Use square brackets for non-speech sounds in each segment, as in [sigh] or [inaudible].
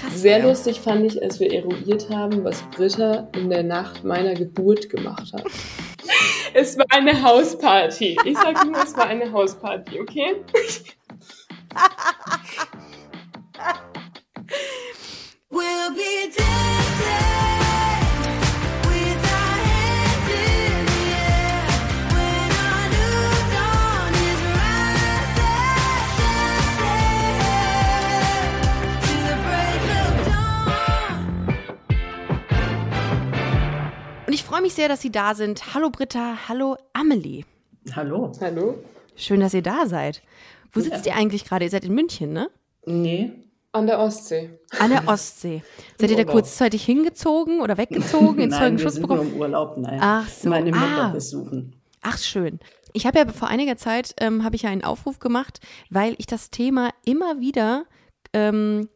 Krass. Sehr ey. lustig fand ich, als wir eruiert haben, was Britta in der Nacht meiner Geburt gemacht hat. [laughs] Es war eine Hausparty. Ich sag nur, es war eine Hausparty, okay? [laughs] freue mich sehr, dass Sie da sind. Hallo Britta, hallo Amelie. Hallo? Hallo? Schön, dass ihr da seid. Wo sitzt ihr eigentlich gerade? Ihr seid in München, ne? Nee, An der Ostsee. An der Ostsee. Seid ihr da Urlaub. kurzzeitig hingezogen oder weggezogen, ins [laughs] nein, wir sind nur im Urlaub, nein. Ach so, Meine Mutter ah. besuchen. Ach schön. Ich habe ja vor einiger Zeit ähm, habe ich ja einen Aufruf gemacht, weil ich das Thema immer wieder, ähm,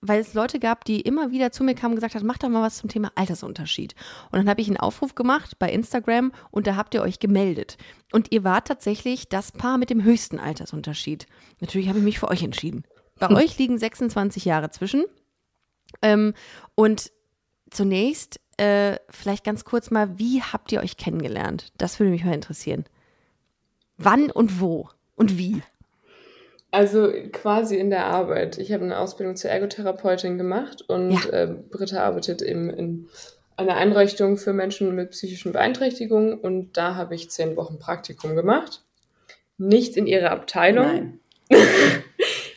weil es Leute gab, die immer wieder zu mir kamen und gesagt haben, mach doch mal was zum Thema Altersunterschied. Und dann habe ich einen Aufruf gemacht bei Instagram und da habt ihr euch gemeldet. Und ihr wart tatsächlich das Paar mit dem höchsten Altersunterschied. Natürlich habe ich mich für euch entschieden. Bei [laughs] euch liegen 26 Jahre zwischen. Ähm, und zunächst äh, vielleicht ganz kurz mal, wie habt ihr euch kennengelernt? Das würde mich mal interessieren. Wann und wo und wie? Also quasi in der Arbeit. Ich habe eine Ausbildung zur Ergotherapeutin gemacht und Ja. äh, Britta arbeitet eben in einer Einrichtung für Menschen mit psychischen Beeinträchtigungen und da habe ich zehn Wochen Praktikum gemacht. Nicht in ihrer Abteilung. Nein. [laughs]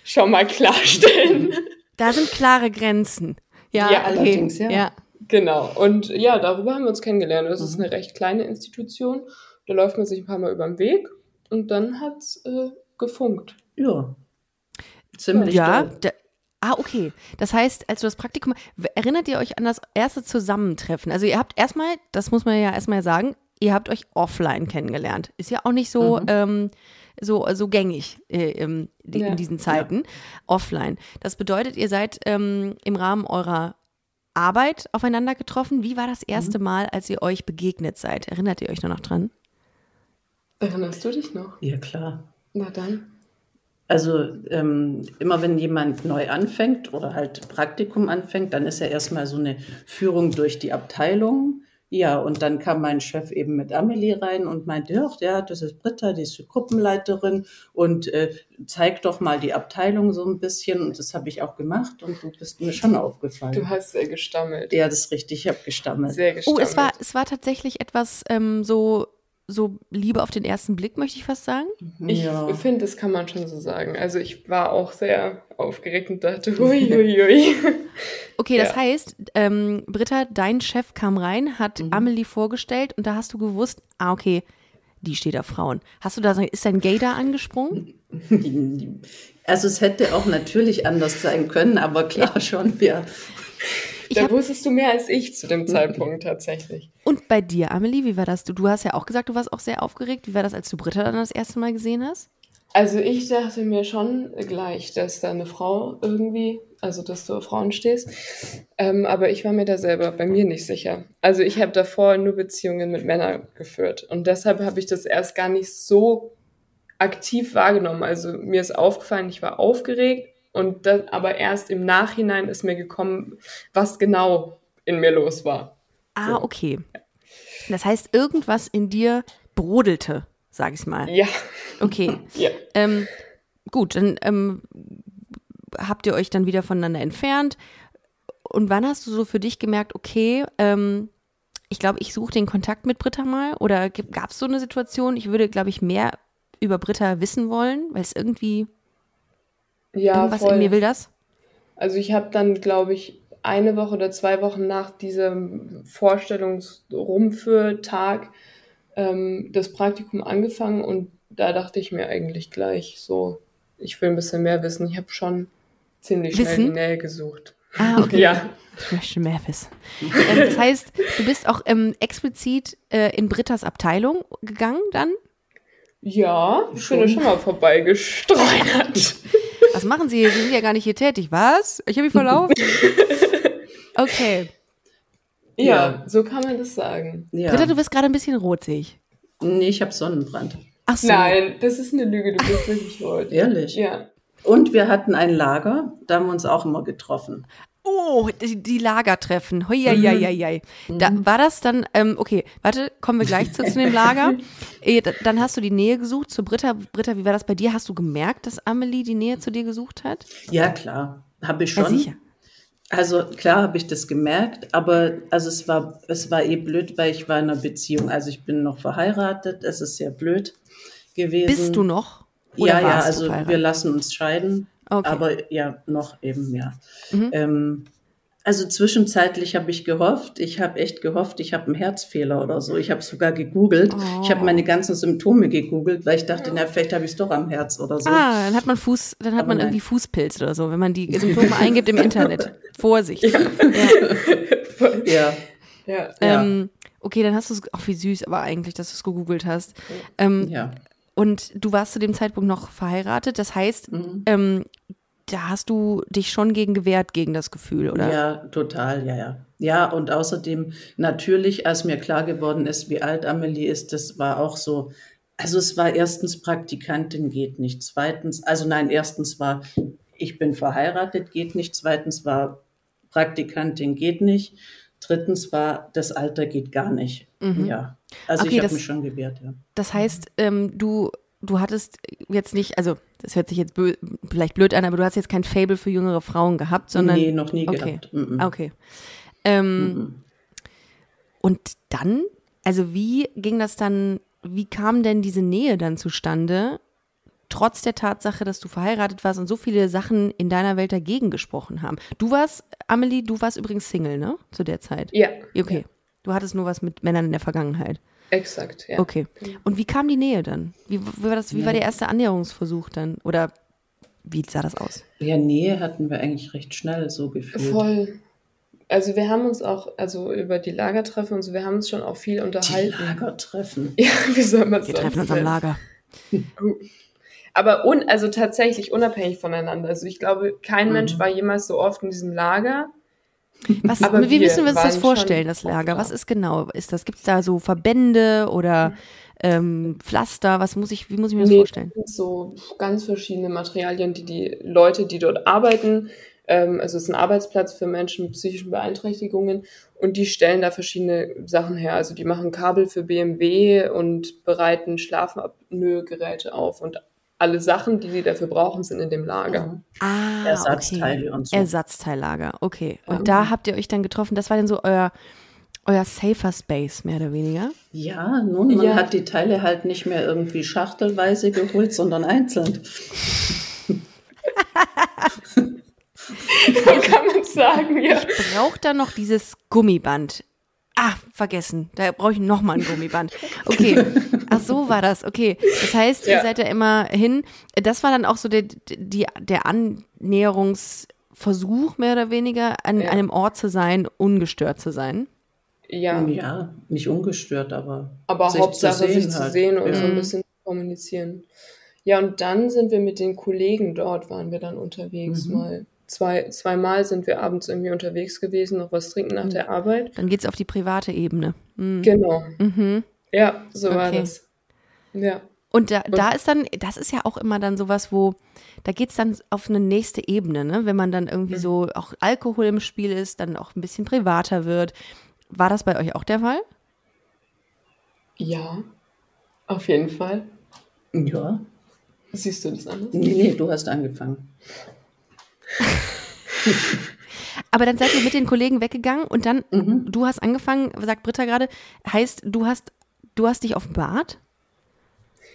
Schon mal klarstellen. [laughs] Da sind klare Grenzen. Ja, Ja, okay. allerdings, ja. ja. genau. Und ja, darüber haben wir uns kennengelernt. Das ist Mhm. eine recht kleine Institution. Da läuft man sich ein paar Mal über den Weg und dann hat es äh, gefunkt. Ja. Ziemlich Ja, da, ah, okay. Das heißt, als du das Praktikum, erinnert ihr euch an das erste Zusammentreffen? Also ihr habt erstmal, das muss man ja erstmal sagen, ihr habt euch offline kennengelernt. Ist ja auch nicht so, Mhm. ähm, so, so gängig äh, die, Ja. in diesen Zeiten. Offline. Das bedeutet, ihr seid ähm, im Rahmen eurer Arbeit aufeinander getroffen. Wie war das erste Mal, als ihr euch begegnet seid? Erinnert ihr euch nur noch dran? Erinnerst du dich noch? Ja, klar. Na dann. Also ähm, immer wenn jemand neu anfängt oder halt Praktikum anfängt, dann ist ja erstmal so eine Führung durch die Abteilung. Ja, und dann kam mein Chef eben mit Amelie rein und meinte, ja, ja das ist Britta, die ist die Gruppenleiterin und äh, zeig doch mal die Abteilung so ein bisschen. Und das habe ich auch gemacht und du bist mir schon aufgefallen. Du hast äh, gestammelt. ja, das ist richtig, ich habe gestammelt. Sehr Oh, gestammelt. es war, es war tatsächlich etwas ähm, so, so Liebe auf den ersten Blick, möchte ich fast sagen. Ich ja. finde, das kann man schon so sagen. Also ich war auch sehr aufgeregt und dachte, [laughs] hui, hui, hui. Okay, das Ja. heißt, ähm, Britta, dein Chef kam rein, hat Amelie vorgestellt und da hast du gewusst, ah, okay, die steht auf Frauen. Hast du da, ist dein Gay da angesprungen? [laughs] Also es hätte auch natürlich anders sein können, aber klar schon, ja. Ich da hab, wusstest du mehr als ich zu dem Zeitpunkt tatsächlich. und bei dir, Amelie, wie war das? Du, du hast ja auch gesagt, du warst auch sehr aufgeregt. Wie war das, als du Britta dann das erste Mal gesehen hast? Also ich dachte mir schon gleich, dass da eine Frau irgendwie, also dass du auf Frauen stehst. Ähm, aber ich war mir da selber bei mir nicht sicher. Also ich habe davor nur Beziehungen mit Männern geführt. Und deshalb habe ich das erst gar nicht so aktiv wahrgenommen. Also mir ist aufgefallen, ich war aufgeregt. Und das, aber erst im Nachhinein ist mir gekommen, was genau in mir los war. Ah, So. okay. Das heißt, irgendwas in dir brodelte, sag ich mal. Ja, Okay. [laughs] ja. Ähm, gut, dann ähm, habt ihr euch dann wieder voneinander entfernt. Und wann hast du so für dich gemerkt, okay, ähm, ich glaube, ich suche den Kontakt mit Britta mal? Oder gab es so eine Situation? Ich würde, glaube ich, mehr über Britta wissen wollen, weil es irgendwie Ja, irgendwas voll. in mir will das. Also ich habe dann, glaube ich, eine Woche oder zwei Wochen nach diesem Vorstellungsrumführtag ähm, das Praktikum angefangen und da dachte ich mir eigentlich gleich so, ich will ein bisschen mehr wissen. Ich habe schon ziemlich schnell Wissen? die Nähe gesucht. Ah, okay. [laughs] Ja, Ich möchte mehr wissen. ähm, das heißt, du bist auch ähm, explizit äh, in Brittas Abteilung gegangen dann? ja, ich bin da schon mal vorbeigestreunert. [laughs] Was machen Sie hier? Sie sind ja gar nicht hier tätig. Was? Ich habe mich verlaufen. [laughs] Okay. ja, Ja. so kann man das sagen. ja. Britta, du wirst gerade ein bisschen rot, sehe ich. Nee, ich habe Sonnenbrand. Ach so. Nein, das ist eine Lüge, du bist wirklich rot. Ehrlich? Ja. Und wir hatten ein Lager, da haben wir uns auch immer getroffen. Oh, die, die Lagertreffen. Hoi, hoi. Da war das dann, ähm, okay, warte, kommen wir gleich zu, zu dem Lager. [laughs] Da- Dann hast du die Nähe gesucht zu Britta. Britta, wie war das bei dir? Hast du gemerkt, dass Amelie die Nähe zu dir gesucht hat? Ja, klar, habe ich Ja, schon. sicher. Also klar habe ich das gemerkt, aber also es war es war eh blöd, weil ich war in einer Beziehung. Also ich bin noch verheiratet. Es ist sehr blöd gewesen. Bist du noch? Oder ja, ja, also wir lassen uns scheiden. Okay. Mhm. Aber ja, noch eben, ja. Ähm, also zwischenzeitlich habe ich gehofft, ich habe echt gehofft, ich habe einen Herzfehler oder so. Ich habe sogar gegoogelt. Ich Oh. habe meine ganzen Symptome gegoogelt, weil ich dachte, na, vielleicht habe ich es doch am Herz oder so. Ah, dann hat man Fuß, dann hat Aber man nein. irgendwie Fußpilz oder so, wenn man die Symptome eingibt im Internet. [laughs] Vorsicht. Ja. Ja, [laughs] Ja. Ja. Ähm, okay, dann hast du es, auch wie süß, aber eigentlich, dass du es gegoogelt hast. Ähm, ja. Und du warst zu dem Zeitpunkt noch verheiratet, das heißt, Mhm. ähm, da hast du dich schon gegen gewehrt, gegen das Gefühl, oder? Ja, total, ja, ja. Ja, und außerdem natürlich, als mir klar geworden ist, wie alt Amelie ist, das war auch so, also es war erstens Praktikantin geht nicht, zweitens, also nein, erstens war, ich bin verheiratet, geht nicht, zweitens war Praktikantin geht nicht, drittens war, das Alter geht gar nicht. Ja, also Mhm. Okay, ich habe mich schon gewehrt, ja. Das heißt, ähm, du, du hattest jetzt nicht, also das hört sich jetzt vielleicht blöd an, aber du hast jetzt kein Fable für jüngere Frauen gehabt, sondern. nee, noch nie okay. gehabt. Mhm. Okay. Ähm, Und dann, also wie ging das dann, wie kam denn diese Nähe dann zustande, trotz der Tatsache, dass du verheiratet warst und so viele Sachen in deiner Welt dagegen gesprochen haben? Du warst, Amelie, du warst übrigens Single, ne? Zu der Zeit. Ja. Okay. Du hattest nur was mit Männern in der Vergangenheit. Exakt, ja. Okay. Und wie kam die Nähe dann? Wie, wie war das, wie war der erste Annäherungsversuch dann? Oder wie sah das aus? Ja, Nähe hatten wir eigentlich recht schnell so gefühlt. Voll. Also wir haben uns auch, also über die Lagertreffen und so, wir haben uns schon auch viel Die unterhalten. Lagertreffen. [laughs] Ja, wie soll man Wir treffen uns am Lager. Aber un, also tatsächlich unabhängig voneinander. Also ich glaube, kein Mhm. Mensch war jemals so oft in diesem Lager. Was, Aber wie müssen wir uns das vorstellen, das Lager? Was ist genau? Ist das, gibt es da so Verbände oder ähm, Pflaster? Was muss ich, wie muss ich mir das Nee, vorstellen? das sind so ganz verschiedene Materialien, die die Leute, die dort arbeiten, ähm, also es ist ein Arbeitsplatz für Menschen mit psychischen Beeinträchtigungen und die stellen da verschiedene Sachen her. Also die machen Kabel für BMW und bereiten Schlafapnoe-Geräte auf und alle Sachen, die sie dafür brauchen, sind in dem Lager. Ah, Ersatzteile okay. und so. Ersatzteillager, okay. Und Ja. da habt ihr euch dann getroffen. Das war dann so euer, euer safer Space, mehr oder weniger. Ja, nun, man Ja. hat die Teile halt nicht mehr irgendwie schachtelweise geholt, sondern einzeln. [laughs] Kann man sagen, ja. Braucht da noch dieses Gummiband? Ah, vergessen. Da brauche ich noch mal ein Gummiband. Okay. Ach so war das. Okay. Das heißt, ihr Ja. seid ja immer hin. Das war dann auch so der, die, der Annäherungsversuch, mehr oder weniger, an Ja. einem Ort zu sein, ungestört zu sein. Ja, Ja, nicht ungestört, aber. aber sich Hauptsache zu sehen sich zu halt. sehen und Ja. so ein bisschen zu kommunizieren. Ja, und dann sind wir mit den Kollegen dort, waren wir dann unterwegs Mhm. mal. Zwei, zweimal sind wir abends irgendwie unterwegs gewesen, noch was trinken Mhm. nach der Arbeit. Dann geht es auf die private Ebene. Mhm. Genau. Mhm. Ja, so war Okay. das. Ja. Und da, da ist dann, das ist ja auch immer dann sowas, wo, da geht es dann auf eine nächste Ebene, ne? Wenn man dann irgendwie so auch Alkohol im Spiel ist, dann auch ein bisschen privater wird. War das bei euch auch der Fall? Ja, auf jeden Fall. Ja. Siehst du das anders? Nee, nee, du hast angefangen. Aber dann seid ihr mit den Kollegen weggegangen und dann, Mhm. du hast angefangen, sagt Britta gerade, heißt, du hast, du hast dich offenbart?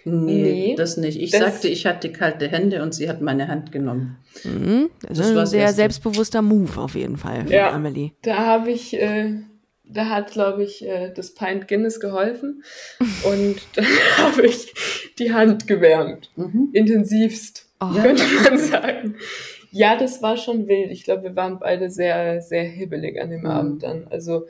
Nee, Nee, das nicht. Ich das- sagte, ich hatte kalte Hände und sie hat meine Hand genommen. Mhm. Das, Das ist ein sehr Erste. selbstbewusster Move auf jeden Fall von Ja. Amelie. Da habe ich, äh, da hat, glaube ich, äh, das Pint Guinness geholfen. [laughs] Und [laughs] dann habe ich die Hand gewärmt. Mhm. Intensivst, Oh. könnte man sagen. Ja, das war schon wild. Ich glaube, wir waren beide sehr, sehr hibbelig an dem Mhm. Abend dann. Also,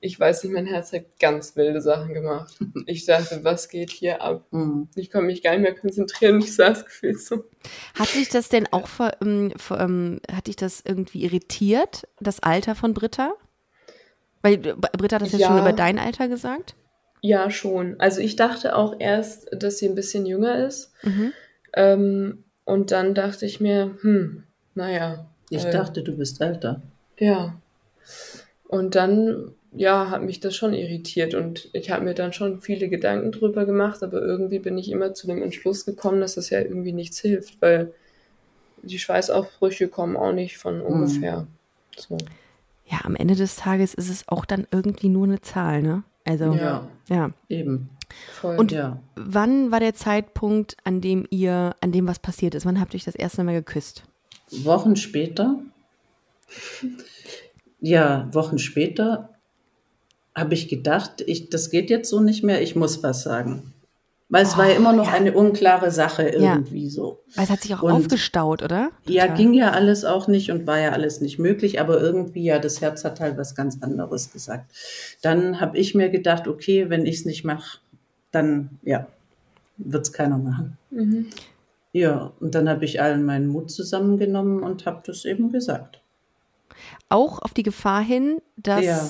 ich weiß nicht, mein Herz hat ganz wilde Sachen gemacht. Ich dachte, was geht hier ab? Mhm. Ich konnte mich gar nicht mehr konzentrieren. Ich saß gefühlt so. Hat sich das denn auch, ver, ähm, ver, ähm, hat dich das irgendwie irritiert, das Alter von Britta? Weil äh, Britta hat das jetzt Ja. schon über dein Alter gesagt. Ja, schon. Also, ich dachte auch erst, dass sie ein bisschen jünger ist. Mhm. Ähm, und dann dachte ich mir, hm, naja. Ich äh, dachte, du bist älter. Ja. Und dann, ja, hat mich das schon irritiert und ich habe mir dann schon viele Gedanken drüber gemacht, aber irgendwie bin ich immer zu dem Entschluss gekommen, dass das ja irgendwie nichts hilft, weil die Schweißausbrüche kommen auch nicht von ungefähr. So. Ja, am Ende des Tages ist es auch dann irgendwie nur eine Zahl, ne? Also, ja. Ja. Eben. Voll. Und Ja. wann war der Zeitpunkt, an dem ihr, an dem was passiert ist? Wann habt ihr euch das erste Mal geküsst? Wochen später, ja, Wochen später habe ich gedacht, ich, das geht jetzt so nicht mehr, ich muss was sagen. Weil es war ja immer noch eine unklare Sache Ja. irgendwie so. Weil es hat sich auch Und- aufgestaut, oder? Ja, Total. ging ja alles auch nicht und war ja alles nicht möglich, aber irgendwie ja, das Herz hat halt was ganz anderes gesagt. Dann habe ich mir gedacht, okay, wenn ich es nicht mache, dann ja, wird es keiner machen. Mhm. Ja, und dann habe ich allen meinen Mut zusammengenommen und habe das eben gesagt. Auch auf die Gefahr hin, dass Ja,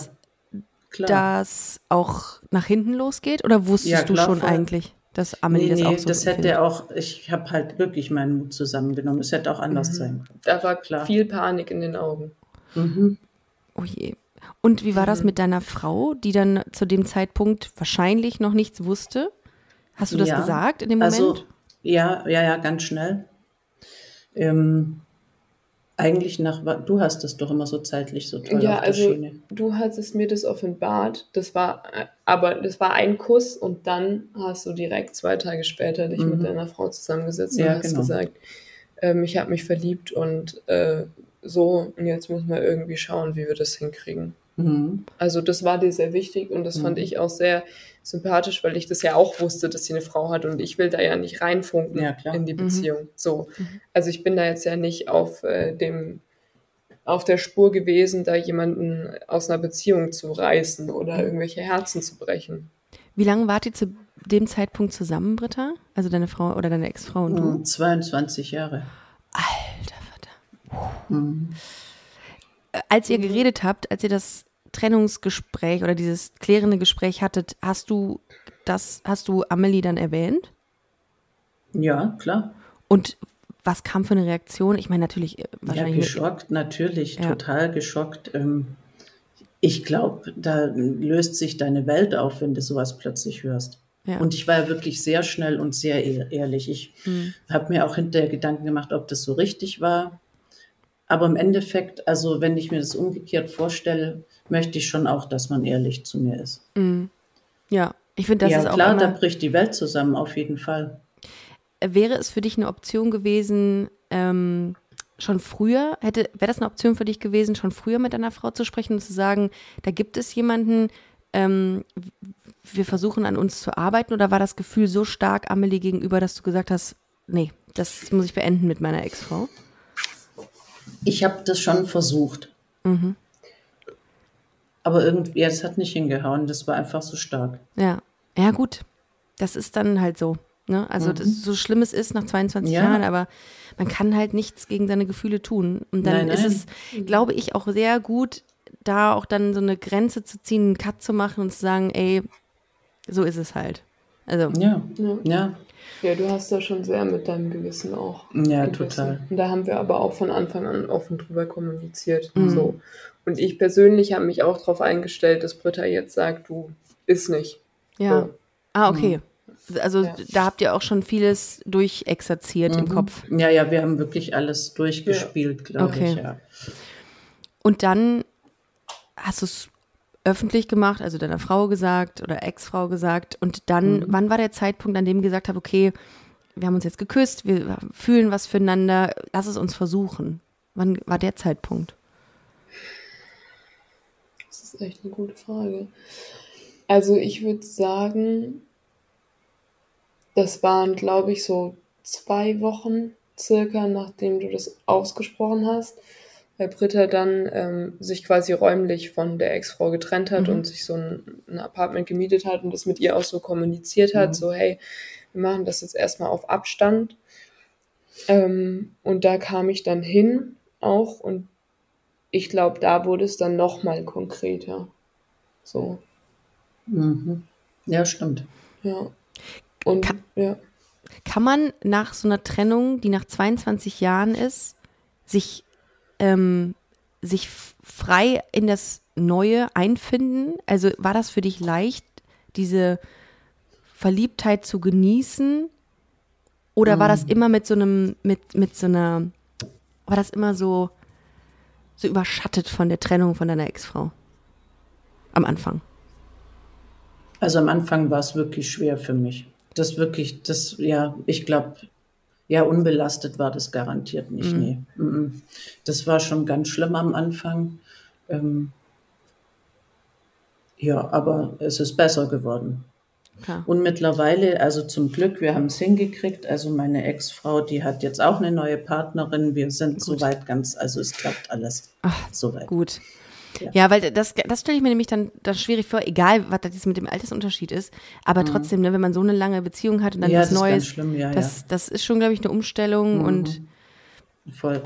das auch nach hinten losgeht? Oder wusstest Ja, du klar, schon voll. eigentlich, dass Amelie nee, das nee, auch so das empfindet? hätte auch, ich habe halt wirklich meinen Mut zusammengenommen. Es hätte auch anders Mhm. sein Da war Klar. viel Panik in den Augen. können. Mhm. Oh je. Und wie war das Mhm. mit deiner Frau, die dann zu dem Zeitpunkt wahrscheinlich noch nichts wusste? Hast du das Ja. gesagt in dem Moment? Also, ja, ja, ja, ganz schnell. Ähm, eigentlich nach, du hast das doch immer so zeitlich so toll Ja, auf der also Schiene. du hattest mir das offenbart. Das war, äh, aber das war ein Kuss und dann hast du direkt zwei Tage später dich Mhm. mit deiner Frau zusammengesetzt Ja, und hast genau. gesagt, ähm, ich habe mich verliebt und äh, so und jetzt müssen wir irgendwie schauen, wie wir das hinkriegen. Mhm. Also das war dir sehr wichtig und das fand Mhm. ich auch sehr sympathisch, weil ich das ja auch wusste, dass sie eine Frau hat und ich will da ja nicht reinfunken Ja, klar. in die Mhm. Beziehung. So, also ich bin da jetzt ja nicht auf äh, dem auf der Spur gewesen, da jemanden aus einer Beziehung zu reißen oder irgendwelche Herzen zu brechen. Wie lange wart ihr zu dem Zeitpunkt zusammen, Britta? Also deine Frau oder deine Ex-Frau und du? Mhm. 22 Jahre. Alter Vater. Mhm. Äh, Als ihr geredet habt, als ihr das Trennungsgespräch oder dieses klärende Gespräch hattet, hast du das, hast du Amelie dann erwähnt? Ja, klar. Und was kam für eine Reaktion? Ich meine, natürlich äh, Ja, wahrscheinlich. mit- geschockt, natürlich, Ja. total geschockt. Ähm, ich glaube, da löst sich deine Welt auf, wenn du sowas plötzlich hörst. Ja. Und ich war ja wirklich sehr schnell und sehr ehr- ehrlich. Ich Hm. habe mir auch hinterher Gedanken gemacht, ob das so richtig war. Aber im Endeffekt, also wenn ich mir das umgekehrt vorstelle, möchte ich schon auch, dass man ehrlich zu mir ist. Mhm. Ja, ich finde, das ja, ist auch klar, da bricht die Welt zusammen, auf jeden Fall. Wäre es für dich eine Option gewesen, ähm, schon früher, hätte, wäre das eine Option für dich gewesen, schon früher mit deiner Frau zu sprechen und zu sagen, da gibt es jemanden, ähm, wir versuchen an uns zu arbeiten oder war das Gefühl so stark Amelie gegenüber, dass du gesagt hast, nee, das muss ich beenden mit meiner Ex-Frau? Ich habe das schon versucht. Mhm. Aber irgendwie, das hat nicht hingehauen. Das war einfach so stark. Ja, ja gut, das ist dann halt so. Ne? Also Mhm. das, so schlimm es ist nach 22 Ja. Jahren, aber man kann halt nichts gegen seine Gefühle tun. Und dann Nein, ist nein. es, glaube ich, auch sehr gut, da auch dann so eine Grenze zu ziehen, einen Cut zu machen und zu sagen, ey, so ist es halt. Also, Ja, Ja. ja, Ja, du hast da schon sehr mit deinem Gewissen auch. ja, gemessen. total. Und da haben wir aber auch von Anfang an offen drüber kommuniziert. Mhm. So. Und ich persönlich habe mich auch darauf eingestellt, dass Britta jetzt sagt, du ist nicht. ja. So. Ah, okay. Also Ja. da habt ihr auch schon vieles durchexerziert im Mhm. Kopf. Ja, ja, wir haben wirklich alles durchgespielt, glaube Okay. ich. Ja. Und dann hast du es öffentlich gemacht, also deiner Frau gesagt oder Ex-Frau gesagt. Und dann, Mhm. wann war der Zeitpunkt, an dem ihr gesagt habt, okay, wir haben uns jetzt geküsst, wir fühlen was füreinander, lass es uns versuchen. Wann war der Zeitpunkt? Das ist echt eine gute Frage. Also ich würde sagen, das waren, glaube ich, so zwei Wochen circa, nachdem du das ausgesprochen hast, weil Britta dann ähm, sich quasi räumlich von der Ex-Frau getrennt hat Mhm. und sich so ein, ein Apartment gemietet hat und das mit ihr auch so kommuniziert hat, Mhm. so hey, wir machen das jetzt erstmal auf Abstand. Ähm, und da kam ich dann hin auch und ich glaube, da wurde es dann nochmal konkreter. So, Mhm. ja, stimmt. ja. Und Ka- ja. Kann man nach so einer Trennung, die nach 22 Jahren ist, sich ähm, sich frei in das Neue einfinden? Also war das für dich leicht, diese Verliebtheit zu genießen? Oder war das immer mit so einem, mit, mit so einer, war das immer so, so überschattet von der Trennung von deiner Ex-Frau? Am Anfang. Also am Anfang war es wirklich schwer für mich. Das wirklich, das, ja, ich glaube, ja, unbelastet war das garantiert nicht, nee. Mhm. Das war schon ganz schlimm am Anfang. Ähm, ja, aber es ist besser geworden. Klar. Und mittlerweile, also zum Glück, wir haben es hingekriegt. Also meine Ex-Frau, die hat jetzt auch eine neue Partnerin. Wir sind soweit ganz, also es klappt alles. Ach, Soweit. Gut. Ja. Ja, weil das, das stelle ich mir nämlich dann, dann schwierig vor, egal was das jetzt mit dem Altersunterschied ist. Aber trotzdem, ne, wenn man so eine lange Beziehung hat und dann Mhm. Ja, was das ist ganz Neues, schlimm, ja, das, das ist schon, glaube ich, eine Umstellung und Voll.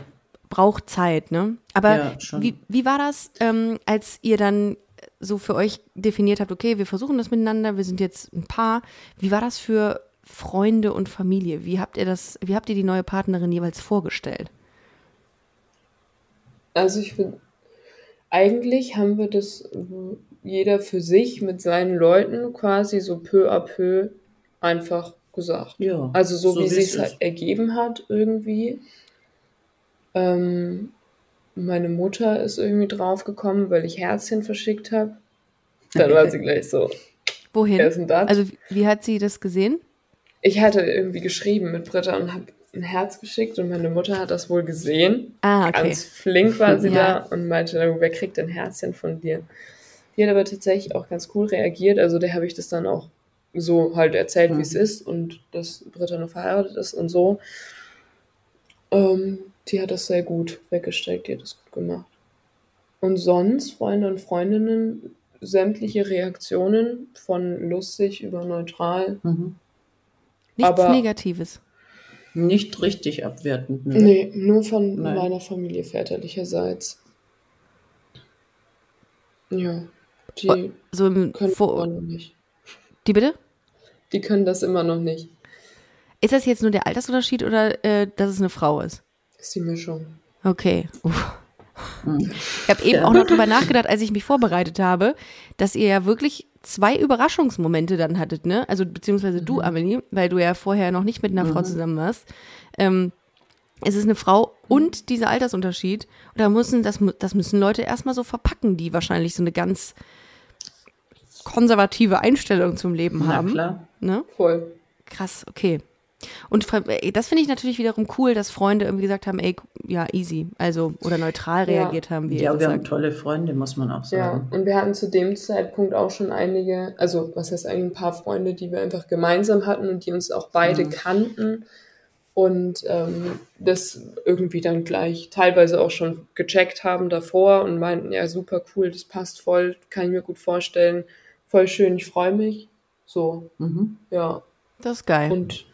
braucht Zeit, ne? Aber Ja, wie, wie war das, ähm, als ihr dann so für euch definiert habt, okay, wir versuchen das miteinander, wir sind jetzt ein Paar. Wie war das für Freunde und Familie? Wie habt ihr das, wie habt ihr die neue Partnerin jeweils vorgestellt? Also ich finde, eigentlich haben wir das jeder für sich mit seinen Leuten quasi so peu à peu einfach gesagt. Ja, Also so, so wie es halt ergeben hat irgendwie. Ähm, meine Mutter ist irgendwie draufgekommen, weil ich Herzchen verschickt habe. Dann war sie [laughs] gleich so, Wohin? wer ist denn das? Also wie hat sie das gesehen? ich hatte irgendwie geschrieben mit Britta und habe ein Herz geschickt und meine Mutter hat das wohl gesehen. Ah, okay. Ganz flink war sie Ja. da und meinte, wer kriegt ein Herzchen von dir? Die hat aber tatsächlich auch ganz cool reagiert. Also der habe ich das dann auch so halt erzählt, wie es ist und dass Britta noch verheiratet ist und so. Ähm, die hat das sehr gut weggesteckt, die hat das gut gemacht. Und sonst, Freunde und Freundinnen, sämtliche Reaktionen von lustig über neutral. Mhm. Nichts aber- Negatives. Nicht richtig abwertend. Ne? Nee, nur von Nein. meiner Familie väterlicherseits. Ja, die So im können Vor immer noch nicht. Die bitte? Die können das immer noch nicht. Ist das jetzt nur der Altersunterschied oder äh, dass es eine Frau ist? Das ist die Mischung. Okay. Uff. Ich habe eben auch noch drüber nachgedacht, als ich mich vorbereitet habe, dass ihr ja wirklich zwei Überraschungsmomente dann hattet, ne? Also beziehungsweise du, Amelie, weil du ja vorher noch nicht mit einer Frau zusammen warst. Ähm, es ist eine Frau und dieser Altersunterschied. Und da müssen, das, das müssen Leute erstmal so verpacken, die wahrscheinlich so eine ganz konservative Einstellung zum Leben Na haben. klar. Ne? Voll. Krass, okay. Und ey, das finde ich natürlich wiederum cool, dass Freunde irgendwie gesagt haben, ey, ja, easy, also oder neutral Ja. reagiert haben, wie Ja, wir haben sagt. tolle Freunde, muss man auch Ja, sagen. und wir hatten zu dem Zeitpunkt auch schon einige, also was heißt eigentlich ein paar Freunde, die wir einfach gemeinsam hatten und die uns auch beide kannten und ähm, das irgendwie dann gleich teilweise auch schon gecheckt haben davor und meinten, ja, super cool, das passt voll, kann ich mir gut vorstellen, voll schön, ich freue mich. So, Mhm. ja. Das ist geil. Und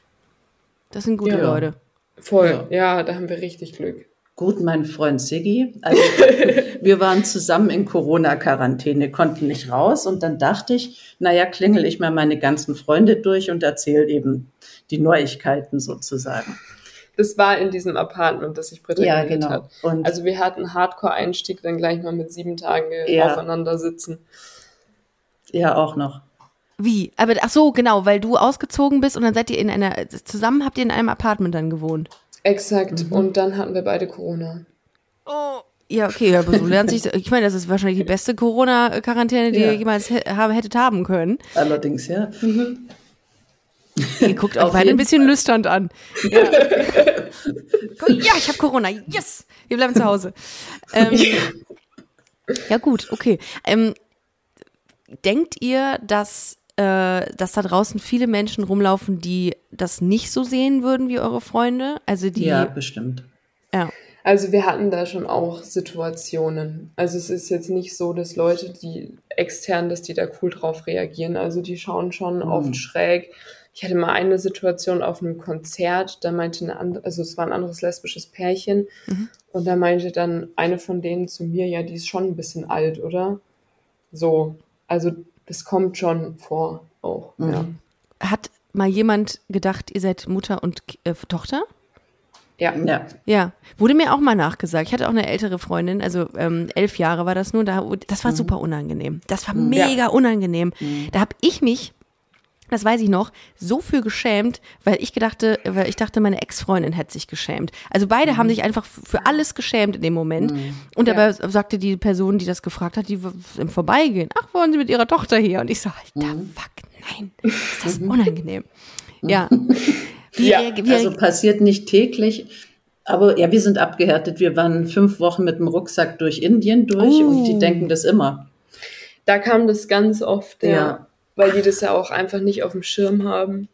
das sind gute Ja. Leute. voll, Ja. ja, da haben wir richtig Glück. Gut, mein Freund Siggi. Also, [laughs] wir waren zusammen in Corona-Quarantäne, konnten nicht raus. Und dann dachte ich, naja, klingel ich mal meine ganzen Freunde durch und erzähle eben die Neuigkeiten sozusagen. Das war in diesem Apartment, das sich Britta Ja, genau. hat. Und Also wir hatten Hardcore-Einstieg, dann gleich mal mit sieben Tagen Ja. aufeinander sitzen. ja, auch noch. Wie? Aber ach so, genau, weil du ausgezogen bist und dann seid ihr in einer zusammen habt ihr in einem Apartment dann gewohnt. Exakt. Mhm. Und dann hatten wir beide Corona. Oh. Ja, okay, aber so lernt sich ich meine, das ist wahrscheinlich die beste Corona Quarantäne, die Ja. ihr jemals hättet haben können. Allerdings, ja. Ihr guckt auch beide ein bisschen lüsternd an. Ja, ja ich habe Corona. Yes. Wir bleiben zu Hause. Ähm, ja gut, okay. Ähm, denkt ihr, dass, äh, dass da draußen viele Menschen rumlaufen, die das nicht so sehen würden wie eure Freunde? Also die, Ja, ja. bestimmt. Also wir hatten da schon auch Situationen. Also es ist jetzt nicht so, dass Leute, die extern, dass die da cool drauf reagieren. Also die schauen schon Mhm. oft schräg. Ich hatte mal eine Situation auf einem Konzert, da meinte eine andere, also es war ein anderes lesbisches Pärchen Mhm. und da meinte dann eine von denen zu mir, ja, die ist schon ein bisschen alt, oder? So, also das kommt schon vor auch. Ja. Mhm. Hat mal jemand gedacht, ihr seid Mutter und äh, Tochter? Ja. Ja. Ja, wurde mir auch mal nachgesagt. Ich hatte auch eine ältere Freundin, also ähm, elf Jahre war das nur. Da, das war super unangenehm. Das war mega unangenehm. Da habe ich mich, das weiß ich noch, so für geschämt, weil ich gedachte, weil ich dachte, meine Ex-Freundin hätte sich geschämt. Also beide haben sich einfach für alles geschämt in dem Moment. Und dabei sagte die Person, die das gefragt hat, die im Vorbeigehen, ach, wollen Sie mit Ihrer Tochter hier? Und ich so, Alter, fuck, nein, ist das unangenehm. Ja. [laughs] Wie, Ja, wie, Also passiert nicht täglich. Aber ja, wir sind abgehärtet. Wir waren fünf Wochen mit dem Rucksack durch Indien durch und die Uh. denken das immer. Da kam das ganz oft, ja. Ja. Weil die das ja auch einfach nicht auf dem Schirm haben.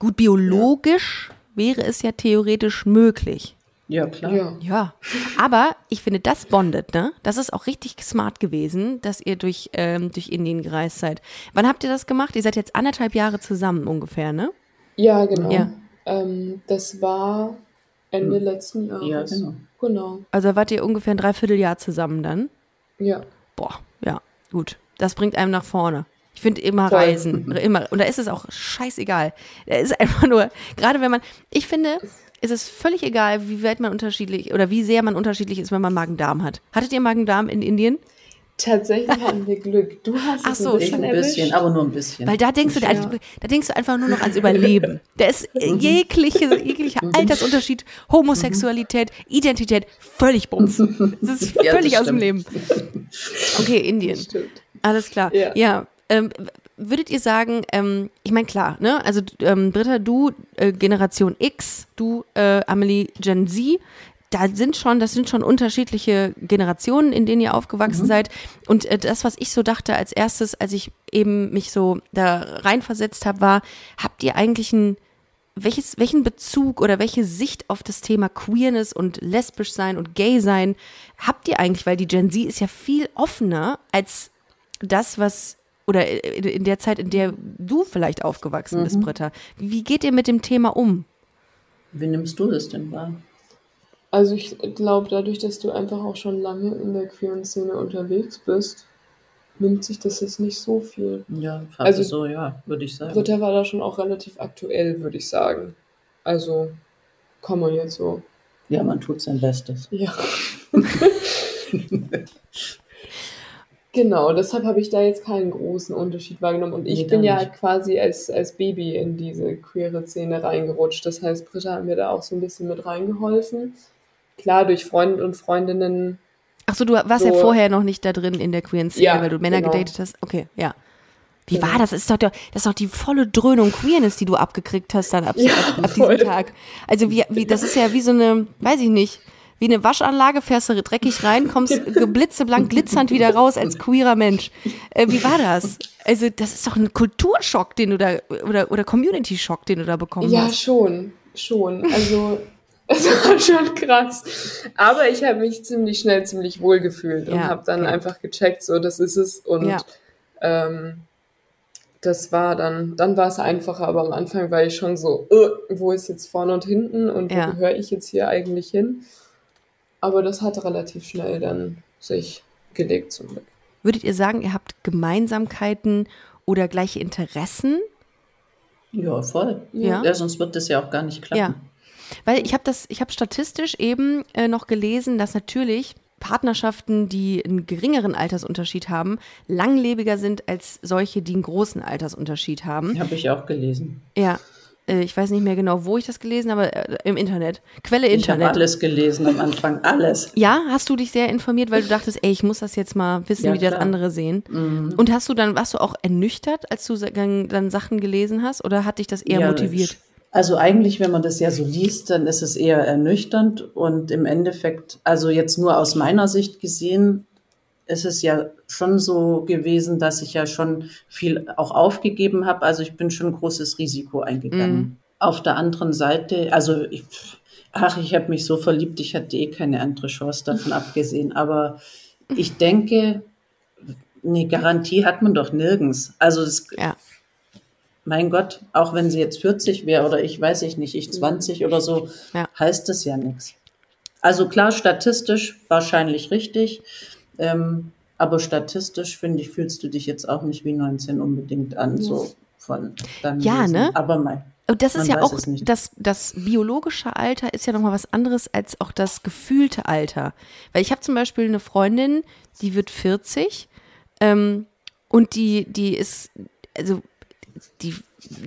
Gut, biologisch wäre es ja theoretisch möglich. Ja, klar. Ja. Ja, aber ich finde, das bondet, ne? Das ist auch richtig smart gewesen, dass ihr durch, ähm, durch Indien gereist seid. Wann habt ihr das gemacht? Ihr seid jetzt anderthalb Jahre zusammen ungefähr, ne? Ja, genau. Ja. Ähm, das war Ende letzten Jahres. Ja, genau. Genau. Also wart ihr ungefähr ein Dreivierteljahr zusammen dann? Ja. Boah, ja, gut. Das bringt einem nach vorne. Ich finde immer Voll. Reisen, [laughs] immer. Und da ist es auch scheißegal. Da ist [laughs] einfach nur, gerade wenn man, ich finde, ist es völlig egal, wie weit man unterschiedlich oder wie sehr man unterschiedlich ist, wenn man Magen-Darm hat. Hattet ihr Magen-Darm in Indien? Tatsächlich hatten wir Glück. Du hast Ach es so, ein Ich bisschen ein bisschen, erwischt. aber nur ein bisschen. Weil da denkst du, da, Ja. da denkst du einfach nur noch ans Überleben. [laughs] Da ist jegliche, jeglicher Altersunterschied, Homosexualität, Identität völlig bums. Das ist Ja, völlig das aus dem. Leben. Okay, Indien. Alles klar. Ja. Ja. Ähm, würdet ihr sagen, ähm, ich meine, klar, ne? Also, ähm, Britta, du äh, Generation X, du äh, Amelie Gen Z, da sind schon, das sind schon unterschiedliche Generationen, in denen ihr aufgewachsen seid. Und äh, das, was ich so dachte als erstes, als ich eben mich so da reinversetzt habe, war, habt ihr eigentlich ein welches, welchen Bezug oder welche Sicht auf das Thema Queerness und lesbisch sein und gay sein habt ihr eigentlich? Weil die Gen Z ist ja viel offener als das, was oder in in der Zeit, in der du vielleicht aufgewachsen bist, Britta. Wie geht ihr mit dem Thema um? Wie nimmst du das denn wahr? Also ich glaube, dadurch, dass du einfach auch schon lange in der queeren Szene unterwegs bist, nimmt sich das jetzt nicht so viel. Ja, Also- also so, ja, würde ich sagen. Britta war da schon auch relativ aktuell, würde ich sagen. Also kann man jetzt so. Ja, man tut sein Bestes. Ja. [laughs] [laughs] genau, deshalb habe ich da jetzt keinen großen Unterschied wahrgenommen. Und ich Nee, bin ja halt quasi als, als Baby in diese queere Szene reingerutscht. Das heißt, Britta hat mir da auch so ein bisschen mit reingeholfen. Klar, durch Freunde und Freundinnen. Achso, du warst ja So. vorher noch nicht da drin in der queeren Szene, Ja, weil du Männer genau. gedatet hast. Okay, ja. Wie Genau. war das? Das ist doch, das ist doch die volle Dröhnung Queerness, die du abgekriegt hast dann ab, Ja, ab, voll. diesem Tag. Also wie, wie, das ist ja wie so eine, weiß ich nicht, wie eine Waschanlage, fährst du dreckig rein, kommst blitzeblank glitzernd wieder raus als queerer Mensch. Äh, wie war das? Also das ist doch ein Kulturschock, den du da, oder, oder Community-Schock, den du da bekommen Ja, hast. schon. Schon. Also, [laughs] es war schon krass. Aber ich habe mich ziemlich schnell ziemlich wohl gefühlt und Ja, habe dann ja. einfach gecheckt, so, das ist es. Und Ja. ähm, das war dann, dann war es einfacher, aber am Anfang war ich schon so, äh, wo ist jetzt vorne und hinten und wo Ja. gehöre ich jetzt hier eigentlich hin? Aber das hat relativ schnell dann sich gelegt zum Glück. Würdet ihr sagen, ihr habt Gemeinsamkeiten oder gleiche Interessen? Ja, voll. Ja. Ja, sonst wird das ja auch gar nicht klappen. Ja. Weil ich habe das, ich habe statistisch eben äh, noch gelesen, dass natürlich Partnerschaften, die einen geringeren Altersunterschied haben, langlebiger sind als solche, die einen großen Altersunterschied haben. Habe ich auch gelesen. Ja. Äh, ich weiß nicht mehr genau, wo ich das gelesen habe, äh, im Internet. Quelle Ich habe Internet. alles gelesen am Anfang, alles. Ja, hast du dich sehr informiert, weil du dachtest, ey, ich muss das jetzt mal wissen, Ja, wie das klar. Mhm. andere sehen. Und hast du dann, warst du auch ernüchtert, als du dann Sachen gelesen hast, oder hat dich das eher Ja, motiviert? Also eigentlich, wenn man das ja so liest, dann ist es eher ernüchternd und im Endeffekt, also jetzt nur aus meiner Sicht gesehen, ist es ja schon so gewesen, dass ich ja schon viel auch aufgegeben habe. Also ich bin schon ein großes Risiko eingegangen. Auf der anderen Seite, also ich, ach, ich habe mich so verliebt, ich hatte eh keine andere Chance davon [laughs] abgesehen. Aber ich denke, eine Garantie hat man doch nirgends. Also das, Ja. mein Gott, auch wenn sie jetzt 40 wäre oder ich weiß ich nicht, ich 20 oder so, Ja. heißt das ja nichts. Also klar, statistisch wahrscheinlich richtig, ähm, aber statistisch finde ich, fühlst du dich jetzt auch nicht wie 19 unbedingt an, so von deinem Ja, Wesen. ne? Aber mein, Und das ist ja auch, das, das biologische Alter ist ja nochmal was anderes als auch das gefühlte Alter. Weil ich habe zum Beispiel eine Freundin, die wird 40 ähm, und die, die ist, also die,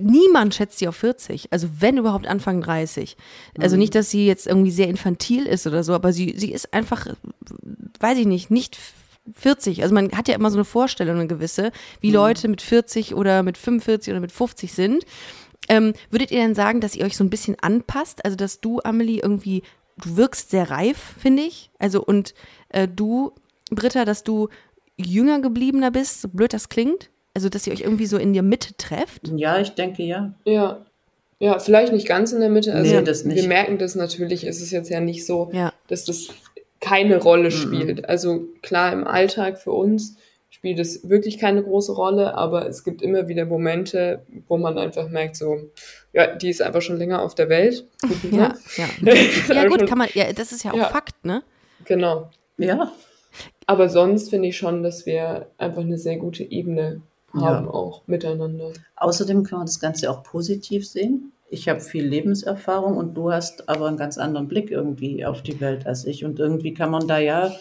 niemand schätzt sie auf 40. Also wenn überhaupt Anfang 30. Also nicht, dass sie jetzt irgendwie sehr infantil ist oder so, aber sie, sie ist einfach, weiß ich nicht, nicht 40. Also man hat ja immer so eine Vorstellung, eine gewisse, wie Leute mit 40 oder mit 45 oder mit 50 sind. Ähm, würdet ihr denn sagen, dass ihr euch so ein bisschen anpasst? Also, dass du, Amelie, irgendwie, du wirkst sehr reif, finde ich. Also, und äh, du, Britta, dass du jünger gebliebener bist, so blöd das klingt. Also, dass ihr euch irgendwie so in der Mitte trefft. Ja, ich denke ja. Ja. Ja, vielleicht nicht ganz in der Mitte. Also Nee, das nicht. wir merken das natürlich, ist es jetzt ja nicht so, Ja. dass das keine Rolle spielt. Also klar, im Alltag für uns spielt es wirklich keine große Rolle, aber es gibt immer wieder Momente, wo man einfach merkt, so, ja, die ist einfach schon länger auf der Welt. [laughs] Ja, ja. [laughs] ja, gut, kann man, ja, das ist ja auch Ja. Fakt, ne? Genau. Ja, Aber sonst finde ich schon, dass wir einfach eine sehr gute Ebene haben, Ja. auch miteinander. Außerdem kann man das Ganze auch positiv sehen. Ich habe viel Lebenserfahrung und du hast aber einen ganz anderen Blick irgendwie auf die Welt als ich. Und irgendwie kann man da ja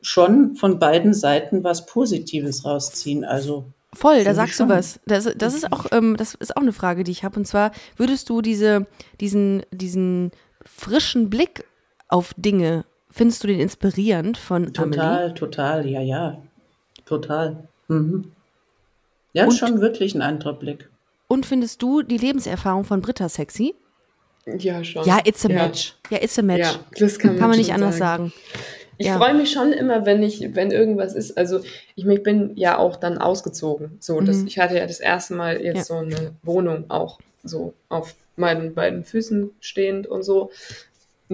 schon von beiden Seiten was Positives rausziehen. Also Voll, da sagst du was. Das, das ist auch, ähm, das ist auch eine Frage, die ich habe. Und zwar, würdest du diese, diesen, diesen frischen Blick auf Dinge, findest du den inspirierend von Amelie? total, total, ja, ja. Total. Mhm. Ja, Und- schon wirklich ein anderer Blick. Und findest du die Lebenserfahrung von Britta sexy? Ja, schon. Ja, it's a Ja. match. Ja, it's a match. Ja, das kann man, Kann man nicht anders sagen. Ich Ja. freue mich schon immer, wenn ich, wenn irgendwas ist. Also ich, ich bin ja auch dann ausgezogen. So, das, Mhm. ich hatte ja das erste Mal jetzt Ja. so eine Wohnung auch so auf meinen beiden Füßen stehend und so.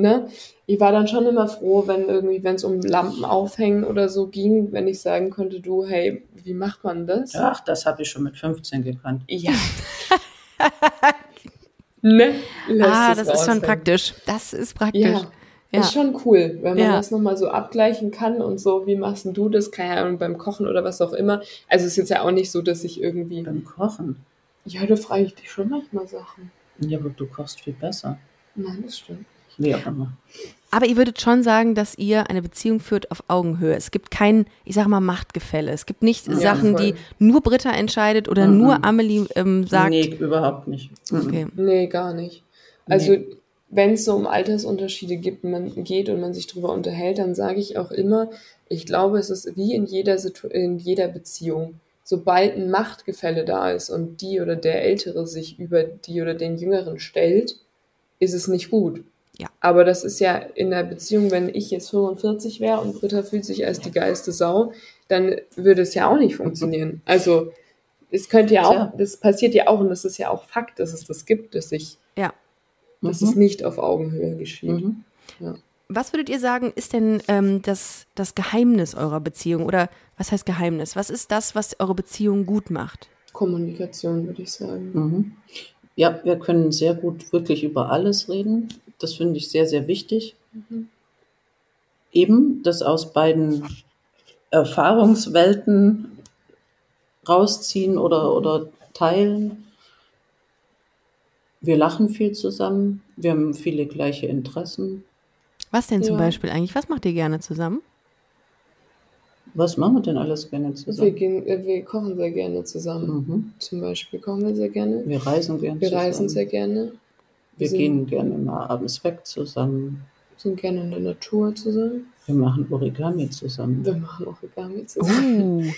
Ne? Ich war dann schon immer froh, wenn irgendwie, wenn es um Lampen aufhängen oder so ging, wenn ich sagen konnte, du, hey, wie macht man das? Ach, das habe ich schon mit 15 gekannt. Ja. [laughs] ne? Lässt Ah, das ist schon praktisch. Das ist praktisch. Ja, Ja. ist schon cool, wenn man Ja. das nochmal so abgleichen kann und so, wie machst denn du das? Keine Ahnung, beim Kochen oder was auch immer. Also es ist jetzt ja auch nicht so, dass ich irgendwie. Beim Kochen. Ja, da frage ich dich schon manchmal Sachen. Ja, aber du kochst viel besser. Nein, das stimmt. Wie auch immer. Aber ihr würdet schon sagen, dass ihr eine Beziehung führt auf Augenhöhe. Es gibt kein, ich sag mal, Machtgefälle. Es gibt nicht Ja, Sachen, voll. die nur Britta entscheidet oder Mhm. nur Amelie ähm, sagt. Nee, überhaupt nicht. Mhm. Okay. Nee, gar nicht. Also Nee. wenn es so um Altersunterschiede gibt, man geht und man sich drüber unterhält, dann sage ich auch immer, ich glaube, es ist wie in jeder, Situ in jeder Beziehung. Sobald ein Machtgefälle da ist und die oder der Ältere sich über die oder den Jüngeren stellt, ist es nicht gut. Ja. Aber das ist ja in der Beziehung, wenn ich jetzt 45 wäre und Britta fühlt sich als die geilste Sau, dann würde es ja auch nicht funktionieren. Also es könnte ja auch, Tja. das passiert ja auch und das ist ja auch Fakt, dass es das gibt, dass ich Ja. dass Mhm. es nicht auf Augenhöhe geschieht. Mhm. Was würdet ihr sagen, ist denn ähm, das, das Geheimnis eurer Beziehung? Oder was heißt Geheimnis? Was ist das, was eure Beziehung gut macht? Kommunikation, würde ich sagen. Mhm. Ja, wir können sehr gut wirklich über alles reden. Das finde ich sehr, sehr wichtig. Eben das aus beiden Erfahrungswelten rausziehen oder, oder teilen. Wir lachen viel zusammen. Wir haben viele gleiche Interessen. Was denn zum Ja. Beispiel eigentlich? Was macht ihr gerne zusammen? Was machen wir denn alles gerne Wir, zusammen? gehen, äh, wir kochen sehr gerne zusammen. Mhm. Zum Beispiel kochen wir sehr gerne. Wir reisen gerne Wir zusammen. reisen sehr gerne. wir sind- gehen gerne mal abends weg zusammen. Sind gerne in der Natur zusammen. Wir machen Origami zusammen. Wir machen Origami zusammen. Oh,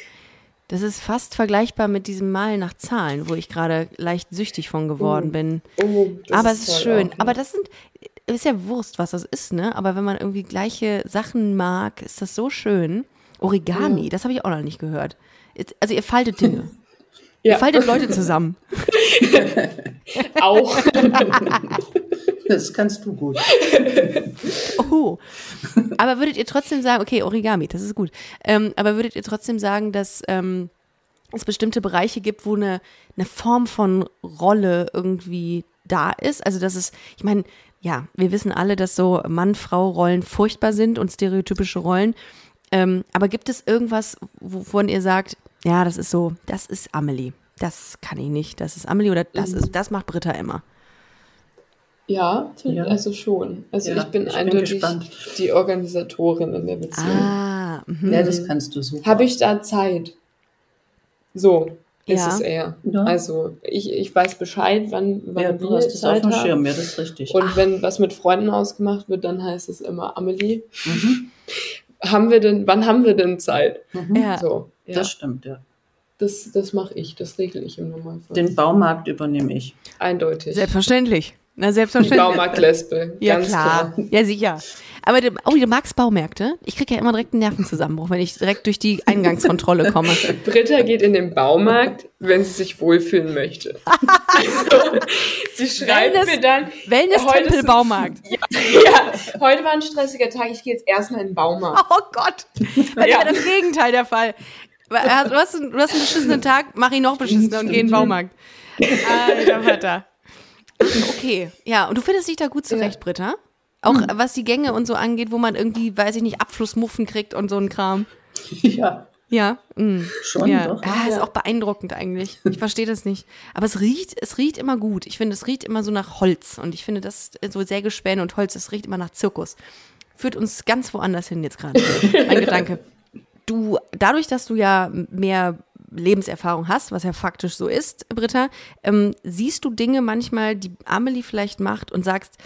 das ist fast vergleichbar mit diesem Mal nach Zahlen, wo ich gerade leicht süchtig von geworden Oh, bin. Oh, das Aber es ist toll schön. auch, ja. Aber das sind, ist ja Wurst, was das ist, ne? Aber wenn man irgendwie gleiche Sachen mag, ist das so schön. Origami, Ja. das habe ich auch noch nicht gehört. Also ihr faltet Dinge. [laughs] ja, Ihr faltet Leute zusammen. [laughs] auch. [laughs] Das kannst du gut. Oh. Aber würdet ihr trotzdem sagen, okay, Origami, das ist gut. Ähm, aber würdet ihr trotzdem sagen, dass ähm, es bestimmte Bereiche gibt, wo eine, eine Form von Rolle irgendwie da ist? Also, dass es, ich meine, ja, wir wissen alle, dass so Mann-Frau-Rollen furchtbar sind und stereotypische Rollen. Ähm, aber gibt es irgendwas, wovon ihr sagt, ja, das ist so, das ist Amelie. Das kann ich nicht. Das ist Amelie oder das ist, das macht Britta immer. Ja, Ja. also schon. Also Ja, ich bin ich bin eindeutig gespannt. die Organisatorin in der Beziehung. Ah, mhm. Ja, das kannst du super. Habe ich da Zeit? So ist Ja. es eher. Ja. Also ich, ich weiß Bescheid, wann, wann ja, du wir hast es auf dem. Schirm, ja, das ist richtig. Und wenn was mit Freunden ausgemacht wird, dann heißt es immer Amelie. Mhm. Haben wir denn, wann haben wir denn Zeit? Mhm. Ja. So, ja. Das Das, stimmt, ja. das, mache ich, das regle ich im Normalfall. Den Baumarkt übernehme ich. Eindeutig. Selbstverständlich. Na, selbstverständlich. Baumarktlesbe. Ja, ganz klar. Ja, sicher. Aber du, oh, du magst Baumärkte? Ich kriege ja immer direkt einen Nervenzusammenbruch, wenn ich direkt durch die Eingangskontrolle komme. [laughs] Britta geht in den Baumarkt, wenn sie sich wohlfühlen möchte. also, [laughs] sie schreibt Wellness- mir dann, Heute Wellness-Tempel Baumarkt. [laughs] ja, heute war ein stressiger Tag, ich gehe jetzt erstmal in den Baumarkt. Oh Gott. Das Ja. ja das Gegenteil der Fall. Du hast, einen, du hast einen beschissenen Tag, mach ihn noch beschissener und geh in den Baumarkt. Alter Vater. Okay, ja, und du findest dich da gut zurecht, Britta? Auch Hm. was die Gänge und so angeht, wo man irgendwie, weiß ich nicht, Abflussmuffen kriegt und so ein Kram. [laughs] Ja, Ja, mm. schon ja. doch. Ah, ist Ja. auch beeindruckend eigentlich. Ich verstehe das nicht. Aber es riecht, es riecht immer gut. Ich finde, es riecht immer so nach Holz. Und ich finde, das so Sägespäne und Holz, es riecht immer nach Zirkus. Führt uns ganz woanders hin jetzt gerade. [laughs] Mein Gedanke. Du, dadurch, dass du ja mehr Lebenserfahrung hast, was ja faktisch so ist, Britta, ähm, siehst du Dinge manchmal, die Amelie vielleicht macht und sagst,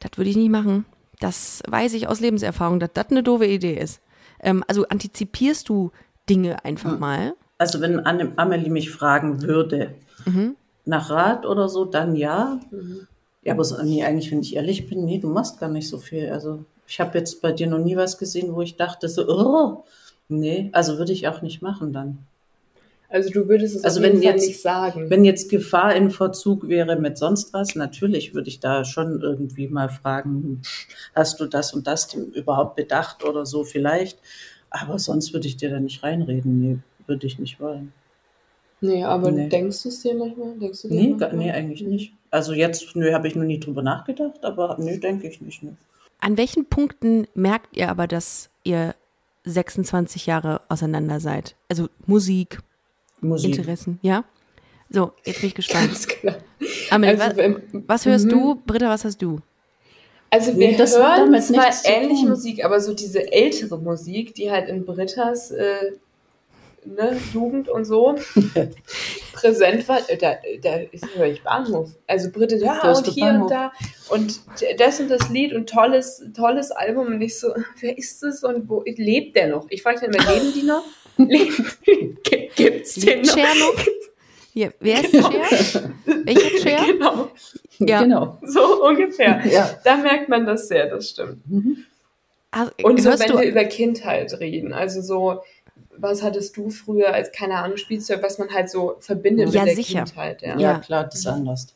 das würde ich nicht machen. Das weiß ich aus Lebenserfahrung, dass das eine doofe Idee ist. Ähm, also antizipierst du Dinge einfach mal. Also wenn Anne, Amelie mich fragen würde, Mhm. nach Rat oder so, dann ja. Ja, aber so, nee, eigentlich, wenn ich ehrlich bin, nee, du machst gar nicht so viel. Also ich habe jetzt bei dir noch nie was gesehen, wo ich dachte so, oh, nee, also würde ich auch nicht machen dann. Also du würdest es Also auf jeden wenn Fall jetzt- nicht sagen. Wenn jetzt Gefahr in Verzug wäre mit sonst was, natürlich würde ich da schon irgendwie mal fragen, hast du das und das überhaupt bedacht oder so vielleicht. Aber sonst würde ich dir da nicht reinreden. Nee, würde ich nicht wollen. nee, aber Nee. denkst du es dir manchmal? Denkst du dir Nee, manchmal? nee eigentlich nicht. Also jetzt, nö, habe ich noch nie drüber nachgedacht, aber nö, denke ich nicht. Nö. An welchen Punkten merkt ihr aber, dass ihr 26 Jahre auseinander seid? Also Musik, Musik. Interessen, ja? So, jetzt bin ich gespannt. Ganz klar. Amelie, Also, wa- ähm, was hörst mhm. du? Britta, was hast du? Also Nee, wir das hören damit zwar ähnliche. Musik, aber so diese ältere Musik, die halt in Brittas äh, ne, Jugend und so [laughs] präsent war, äh, da, da ist höre ich Bahnhof. Also Britta, ja, und hier Bahnhof? und da und das und das Lied und tolles, tolles Album und ich so, [laughs] wer ist das und wo lebt der noch? Ich frage dann immer, leben die noch? [laughs] Leben- Gi- Gibt's den noch? Cher noch? Hier, wer ist Cher? Welcher Cher? Genau, Ja. Genau. so ungefähr. Ja. Da merkt man das sehr, das stimmt. Mhm. Ah, Und so, wenn du, wir über Kindheit reden, also so, was hattest du früher als, keine Ahnung, Spielzeug, was man halt so verbindet Ja, mit der sicher. Kindheit, ja. Ja, Ja. klar, das ist anders.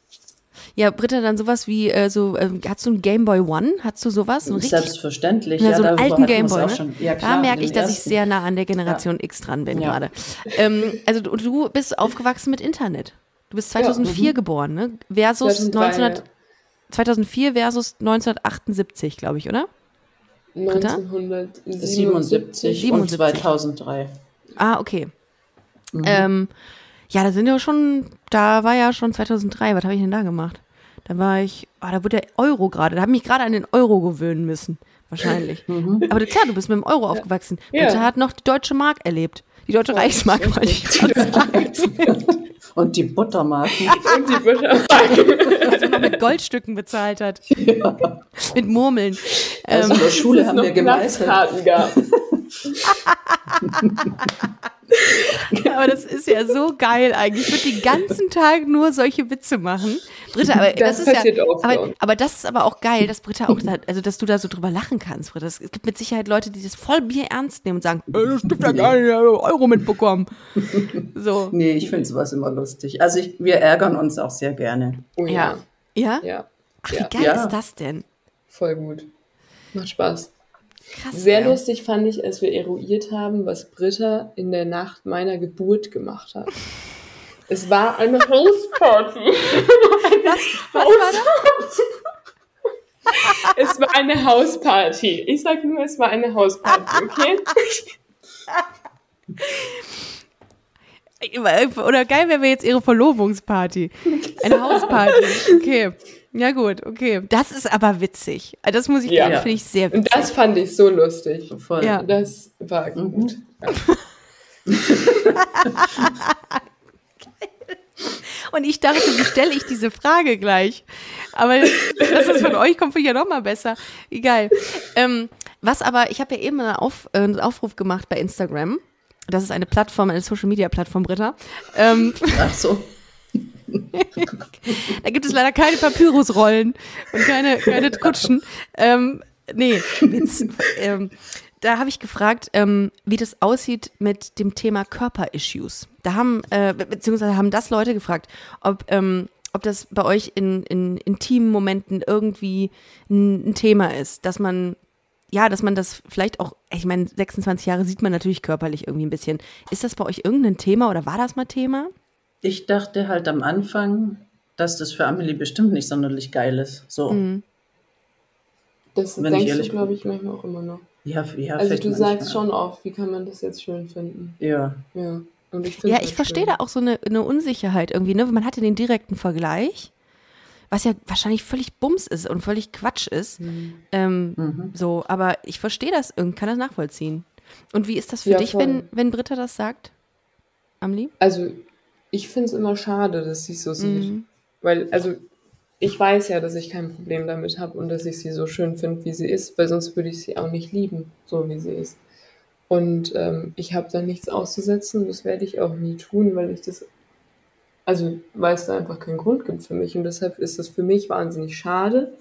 Ja, Britta, dann sowas wie, äh, so, ähm, hast du einen Game Boy One? Hast du sowas? So ein richtig, Selbstverständlich. ja, so einen alten hatten Game wir's Boy, auch ne? schon. Ja, da merke ich, dass ich ersten. sehr nah an der Generation X dran bin Ja. gerade. Ähm, also du, du bist aufgewachsen mit Internet. Du bist 2004 mhm. geboren, ne? Versus 2003, 1900, 2004 versus 1978, glaube ich, oder? Britta? 1977. 77 und 77. 2003. Ah, okay. Mhm. Ähm, ja, da sind ja schon, da war ja schon 2003, was habe ich denn da gemacht? Da war ich, ah, da wurde der Euro gerade, da habe ich mich gerade an den Euro gewöhnen müssen, wahrscheinlich. [laughs] Mhm. Aber klar, du bist mit dem Euro aufgewachsen. Ja. Britta hat noch die deutsche Mark erlebt. Die deutsche Reichsmark, wollte ich gerade. [laughs] Und die Buttermarken. [laughs] Und die Buttermarke. Als man mit Goldstücken bezahlt hat. Mit Murmeln. Also Ähm, in der Schule es haben wir gemeißelt. Platzkarten gab. [laughs] aber das ist ja so geil eigentlich. Ich würde den ganzen Tag nur solche Witze machen. Britta, aber das, Das ist passiert ja, aber, aber das ist aber auch geil, dass Britta auch, da, also dass du da so drüber lachen kannst, Britta. Es gibt mit Sicherheit Leute, die das voll Bier ernst nehmen und sagen, äh, das stimmt ja gar nicht, ich habe Euro mitbekommen. [laughs] So. Nee, ich finde sowas immer lustig. Also ich, wir ärgern uns auch sehr gerne. Oh Ja. ja. Ja? Ja, Ach, wie geil Ja. ist das denn? voll gut. Macht Spaß. Krass. Sehr ey. lustig fand ich, als wir eruiert haben, was Britta in der Nacht meiner Geburt gemacht hat. [laughs] Es war eine Hausparty. [laughs] Was, was war das? [laughs] Es war eine Hausparty. Ich sag nur, es war eine Hausparty, okay? Oder geil wäre jetzt ihre Verlobungsparty. Eine Hausparty. Okay. Ja, gut, okay. Das ist aber witzig. Das muss ich Ja. sagen, finde ich sehr Und witzig. das fand ich so lustig. Voll. Ja. Das war gut. [laughs] Und ich dachte, wie stelle ich diese Frage gleich? Aber dass das von euch kommt, finde ich ja noch mal besser. Egal. Ähm, was aber, ich habe ja eben einen, Auf, äh, einen Aufruf gemacht bei Instagram. Das ist eine Plattform, eine Social-Media-Plattform, Britta. Ähm, Ach so. [laughs] da gibt es leider keine Papyrusrollen und keine, keine Kutschen. Ähm, nee, Witz. ähm, da habe ich gefragt, ähm, wie das aussieht mit dem Thema Körperissues. Da haben, äh, be- beziehungsweise haben das Leute gefragt, ob, ähm, ob das bei euch in, in intimen Momenten irgendwie ein, ein Thema ist, dass man, ja, dass man das vielleicht auch, ich meine, 26 Jahre sieht man natürlich körperlich irgendwie ein bisschen. Ist das bei euch irgendein Thema oder war das mal Thema? Ich dachte halt am Anfang, dass das für Amelie bestimmt nicht sonderlich geil ist. So. Mhm. Das Wenn ich denkst du, ehrlich glaube ich, manchmal auch immer noch. Ja, ja, Also du manchmal. sagst schon oft, wie kann man das jetzt schön finden? Ja. Ja. Und ich Ja, ich verstehe schön. da auch so eine, eine Unsicherheit irgendwie, ne? Man hatte den direkten Vergleich, was ja wahrscheinlich völlig Bums ist und völlig Quatsch ist. Mhm. Ähm, So, aber ich verstehe das irgendwie, kann das nachvollziehen. Und wie ist das für Ja, dich, voll. wenn, wenn Britta das sagt? Amli? Also ich finde es immer schade, dass sie es so sieht. Mhm. Weil, also ich weiß ja, dass ich kein Problem damit habe und dass ich sie so schön finde, wie sie ist, weil sonst würde ich sie auch nicht lieben, so wie sie ist. Und ähm, ich habe da nichts auszusetzen, das werde ich auch nie tun, weil ich das, also weil es da einfach keinen Grund gibt für mich. Und deshalb ist es für mich wahnsinnig schade,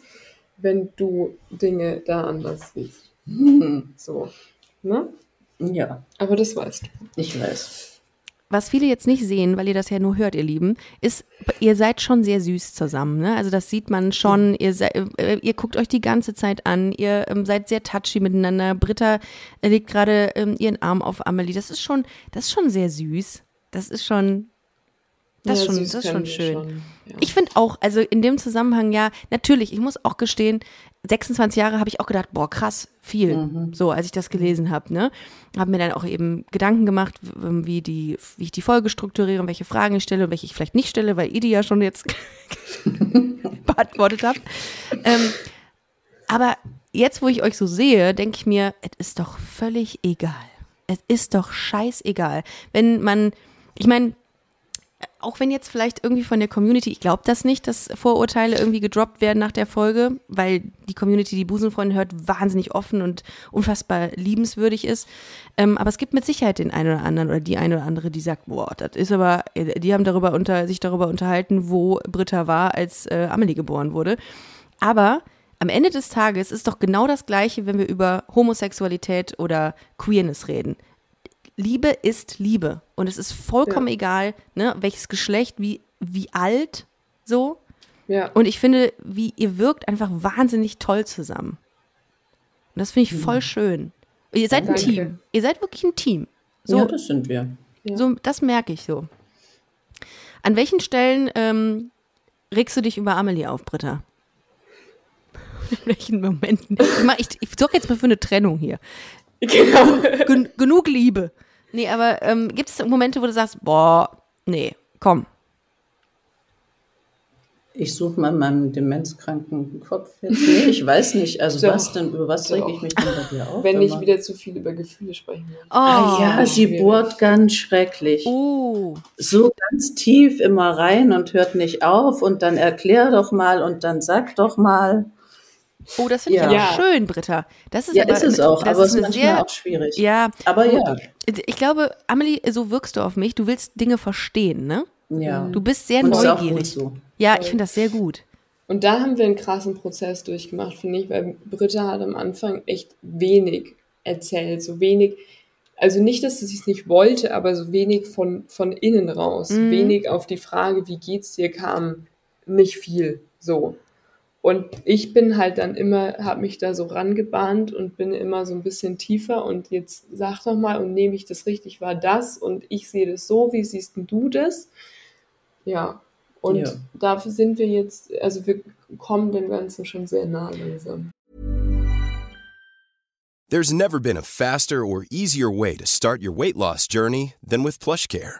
wenn du Dinge da anders siehst. [laughs] So, ne? Ja, Aber das weißt du. ich weiß. Was viele jetzt nicht sehen, weil ihr das ja nur hört, ihr Lieben, ist, ihr seid schon sehr süß zusammen. Ne? Also das sieht man schon. Ihr, sei, äh, ihr guckt euch die ganze Zeit an. Ihr ähm, seid sehr touchy miteinander. Britta äh, legt gerade ähm, ihren Arm auf Amelie. Das ist schon, das ist schon sehr süß. Das ist schon, das ist Ja, schon, das ist schon schön. schon, ja. Ich finde auch, also in dem Zusammenhang ja, natürlich, ich muss auch gestehen, 26 Jahre habe ich auch gedacht, boah, krass, viel. So, als ich das gelesen habe, ne? Habe mir dann auch eben Gedanken gemacht, wie, die, wie ich die Folge strukturiere und welche Fragen ich stelle und welche ich vielleicht nicht stelle, weil ihr die ja schon jetzt [laughs] beantwortet habt. Ähm, aber jetzt, wo ich euch so sehe, denke ich mir, es ist doch völlig egal. Es ist doch scheißegal. Wenn man, ich meine, auch wenn jetzt vielleicht irgendwie von der Community, ich glaube das nicht, dass Vorurteile irgendwie gedroppt werden nach der Folge, weil die Community, die Busenfreunde hört, wahnsinnig offen und unfassbar liebenswürdig ist. Ähm, aber es gibt mit Sicherheit den einen oder anderen oder die eine oder andere, die sagt, boah, das ist aber, die haben darüber unter, sich darüber unterhalten, wo Britta war, als äh, Amelie geboren wurde. Aber am Ende des Tages ist doch genau das Gleiche, wenn wir über Homosexualität oder Queerness reden. Liebe ist Liebe. Und es ist vollkommen Ja. egal, ne, welches Geschlecht, wie, wie alt, so. Ja. Und ich finde, wie ihr wirkt einfach wahnsinnig toll zusammen. Und das finde ich voll schön. Ihr seid ein Danke. Team. Ihr seid wirklich ein Team. So, ja, das sind wir. Ja. so das merke ich so. An welchen Stellen ähm, regst du dich über Amelie auf, Britta? [laughs] In welchen Momenten? Ich, mach- ich, ich sorge jetzt mal für eine Trennung hier. [laughs] Genau. Gen genug Liebe. Nee, aber ähm, gibt es Momente, wo du sagst, boah, nee, komm. Ich suche mal meinen demenzkranken Kopf jetzt. Nee, ich weiß nicht. Also Doch, was denn, über was doch. reg ich mich denn bei dir auf? Wenn ich wieder zu viel über Gefühle sprechen will. Oh, Ah, ja, sie schwierig. bohrt ganz schrecklich. Oh. So ganz tief immer rein und hört nicht auf und dann erklär doch mal und dann sag doch mal. Oh, das finde ich Ja. aber Ja. schön, Britta. Das ist Ja, aber, ist es auch, das aber es ist manchmal sehr, auch schwierig. ja. Aber ja. Ich glaube, Amelie, so wirkst du auf mich. Du willst Dinge verstehen, ne? Ja. Du bist sehr und ist auch gut neugierig. so. Ja, ich finde das sehr gut. Und da haben wir einen krassen Prozess durchgemacht, finde ich, weil Britta hat am Anfang echt wenig erzählt, so wenig, also nicht, dass sie es nicht wollte, aber so wenig von, von innen raus, Mhm. wenig auf die Frage, wie geht's dir, kam nicht viel, so. Und ich bin halt dann immer, habe mich da so rangebahnt und bin immer so ein bisschen tiefer und jetzt sag doch mal und nehme ich das richtig wahr, das und ich sehe das so, wie siehst denn du das? Ja, und Ja. dafür sind wir jetzt, also wir kommen dem Ganzen schon sehr nah langsam. There's never been a faster or easier way to start your weight loss journey than with PlushCare.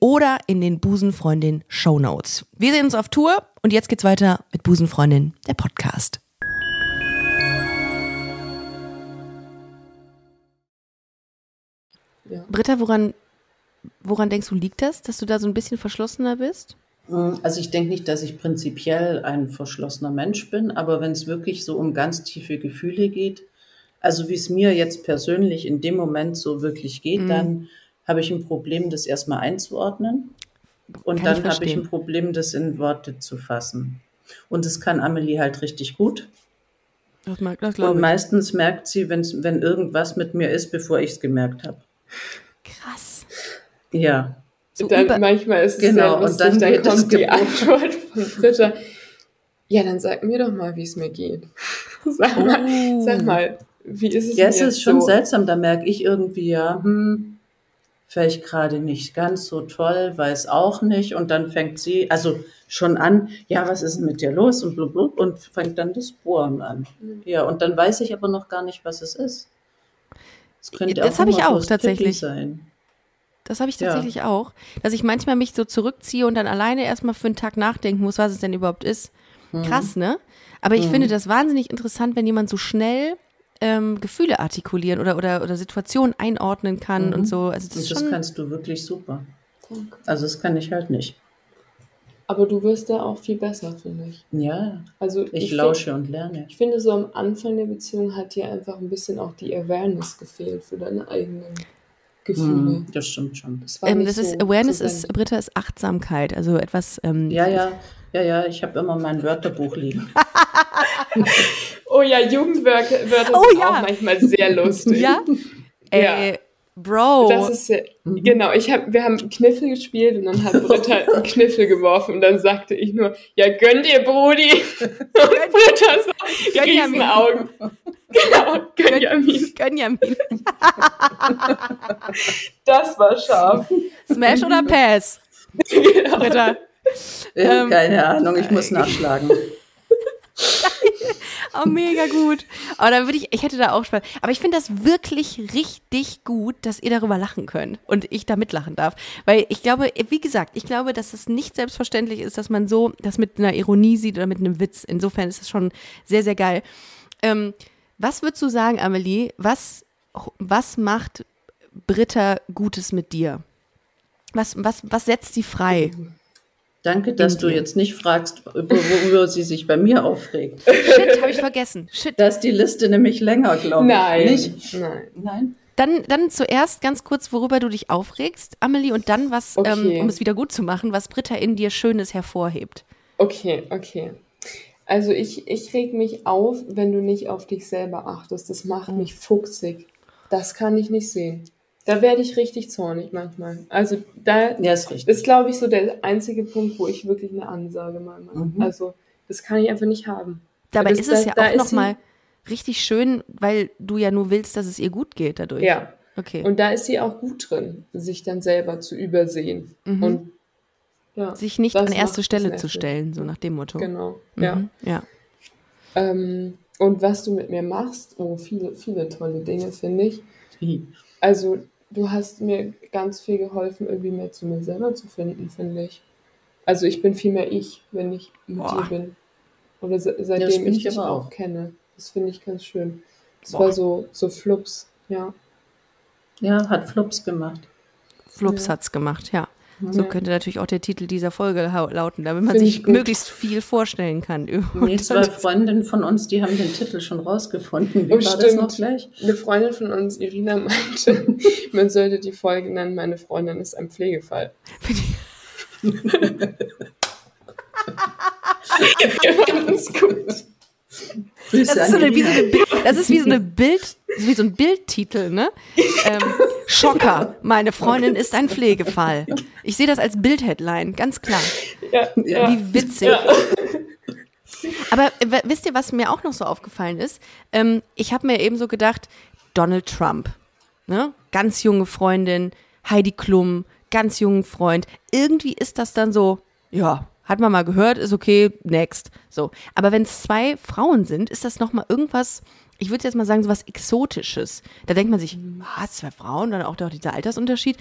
oder in den Busenfreundin Show Notes. Wir sehen uns auf Tour und jetzt geht's weiter mit Busenfreundin, der Podcast. Ja. Britta, woran, woran denkst du, liegt das, dass du da so ein bisschen verschlossener bist? Also ich denke nicht, dass ich prinzipiell ein verschlossener Mensch bin, aber wenn es wirklich so um ganz tiefe Gefühle geht, also wie es mir jetzt persönlich in dem Moment so wirklich geht, Mhm. dann habe ich ein Problem, das erstmal einzuordnen. Und Kann dann habe ich ein Problem, das in Worte zu fassen. Und das kann Amelie halt richtig gut. Das, mag- das Und glaube ich. meistens merkt sie, wenn's, wenn irgendwas mit mir ist, bevor ich es gemerkt habe. Krass. Ja. So dann manchmal ist es Genau, sehr und lustig, dann dann, kommt die. Antwort von Britta. Ja, dann sag mir doch mal, wie es mir geht. [laughs] Sag mal, Oh. sag mal wie ist es Ja, mir es jetzt ist schon so? seltsam, da merke ich irgendwie, ja, hm, vielleicht gerade nicht ganz so toll, weiß auch nicht. Und dann fängt sie, also schon an, ja, was ist denn mit dir los und blub, blub, und fängt dann das Bohren an. Mhm. Ja, und dann weiß ich aber noch gar nicht, was es ist. Es könnte Das auch hab ich auch, tatsächlich. sein. Das habe ich Ja. tatsächlich auch, dass ich manchmal mich so zurückziehe und dann alleine erstmal für einen Tag nachdenken muss, was es denn überhaupt ist. Mhm. Krass, ne? Aber ich finde das wahnsinnig interessant, wenn jemand so schnell ähm, Gefühle artikulieren oder, oder, oder Situationen einordnen kann und so. Also das Und ist das kannst du wirklich super. Danke. Also das kann ich halt nicht. Aber du wirst da auch viel besser, finde ich. Ja, Also ich, find- lausche und lerne. Ich finde, so am Anfang der Beziehung hat dir einfach ein bisschen auch die Awareness gefehlt für deine eigenen Gefühle. Hm, das stimmt schon. Das, war ähm, nicht das ist so Awareness präsent. ist, Britta, ist Achtsamkeit, also etwas, ähm, Ja, ja, ja, ja, ich habe immer mein Wörterbuch liegen. [laughs] Oh ja, Jugendwörter Wörter Oh sind ja. auch manchmal sehr lustig. ja, ey, Ja. Bro, Das ist ja, Mhm. genau, ich hab, wir haben Kniffel gespielt und dann hat Britta [laughs] einen Kniffel geworfen und dann sagte ich nur, ja gönn dir, Brudi. [laughs] Und Britta so, Gönjamin. riesen Augen. Genau, Gönjamin. Gönjamin. Das war scharf. Smash oder Pass? Genau. Britta. Ähm, Keine Ahnung, ich muss nachschlagen. [laughs] Oh, mega gut. Aber da würde ich, ich hätte da auch Spaß. Aber ich finde das wirklich richtig gut, dass ihr darüber lachen könnt und ich da mitlachen darf. Weil ich glaube, wie gesagt, ich glaube, dass es nicht selbstverständlich ist, dass man so das mit einer Ironie sieht oder mit einem Witz. Insofern ist es schon sehr, sehr geil. Ähm, was würdest du sagen, Amelie? Was, was macht Britta Gutes mit dir? Was, was, was setzt sie frei? Danke, dass du jetzt nicht fragst, über- worüber sie sich bei mir aufregt. Shit, habe ich vergessen. Shit. Da ist die Liste nämlich länger, glaube ich. Nein. Nicht? Nein. Nein. Dann, dann zuerst ganz kurz, worüber du dich aufregst, Amelie, und dann was, Okay. ähm, um es wieder gut zu machen, was Britta in dir Schönes hervorhebt. Okay, okay. Also ich, ich reg mich auf, wenn du nicht auf dich selber achtest. Das macht Mhm. mich fuchsig. Das kann ich nicht sehen. Da werde ich richtig zornig manchmal. Also da Ja, ist richtig. ist, glaube ich, so der einzige Punkt, wo ich wirklich eine Ansage mal mache. Mhm. Also das kann ich einfach nicht haben. Dabei Das- ist es da- ja da auch nochmal richtig schön, weil du ja nur willst, dass es ihr gut geht dadurch. Ja. Okay. Und da ist sie auch gut drin, sich dann selber zu übersehen. Mhm. Und ja, Sich nicht an erste Stelle zu stellen, so nach dem Motto. Genau. Mhm. Ja. ja. Ähm, und was du mit mir machst, oh, viele, viele tolle Dinge, finde ich. Wie? Also, du hast mir ganz viel geholfen, irgendwie mehr zu mir selber zu finden, finde ich. Also, ich bin viel mehr ich, wenn ich mit Boah. dir bin. Oder se seitdem bin ich ich dich aber auch auch. kenne. Das finde ich ganz schön. Das Boah. war so, so Flups, ja. Ja, hat Flops gemacht. Flups Ja. hat's gemacht, ja. So Ja. könnte natürlich auch der Titel dieser Folge lauten, damit man Finde sich möglichst viel vorstellen kann. [laughs] Nee, zwei Freundinnen von uns, die haben den Titel schon rausgefunden. Wie Oh, war das stimmt. noch gleich? Eine Freundin von uns, Irina, meinte, [laughs] man sollte die Folge nennen, meine Freundin ist ein Pflegefall. Wir fanden es gut. Das ist, so eine, wie so eine Bild, das ist wie so eine Bild, wie so ein Bildtitel, ne? [laughs] Ähm, Schocker, meine Freundin ist ein Pflegefall. Ich sehe das als Bildheadline, ganz klar. Ja, ja. Wie witzig. Ja. Aber äh, wisst ihr, was mir auch noch so aufgefallen ist? Ähm, ich habe mir eben so gedacht, Donald Trump, ne? ganz junge Freundin, Heidi Klum, ganz jungen Freund. Irgendwie ist das dann so, ja, hat man mal gehört, ist okay, next. So. Aber wenn es zwei Frauen sind, ist das nochmal irgendwas, ich würde jetzt mal sagen, so was Exotisches. Da denkt man sich, was, zwei Frauen, dann auch noch dieser Altersunterschied.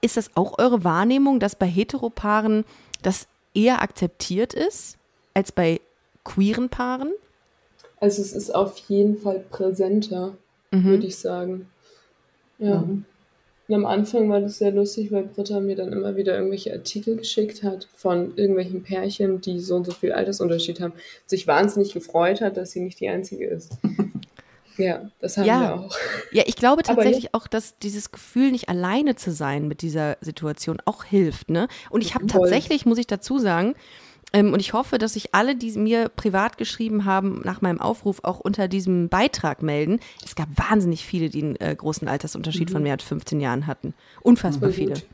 Ist das auch eure Wahrnehmung, dass bei Heteropaaren das eher akzeptiert ist als bei queeren Paaren? Also es ist auf jeden Fall präsenter, würde ich sagen. Ja. Mhm. Und am Anfang war das sehr lustig, weil Britta mir dann immer wieder irgendwelche Artikel geschickt hat von irgendwelchen Pärchen, die so und so viel Altersunterschied haben. Sich wahnsinnig gefreut hat, dass sie nicht die Einzige ist. [laughs] ja, das haben Ja. wir auch. Ja, ich glaube tatsächlich auch, dass dieses Gefühl, nicht alleine zu sein mit dieser Situation, auch hilft. Ne? Und ich habe tatsächlich, muss ich dazu sagen, ähm, und ich hoffe, dass sich alle, die mir privat geschrieben haben, nach meinem Aufruf auch unter diesem Beitrag melden. Es gab wahnsinnig viele, die einen äh, großen Altersunterschied von mehr als 15 Jahren hatten. Unfassbar Mhm. Viele. gut.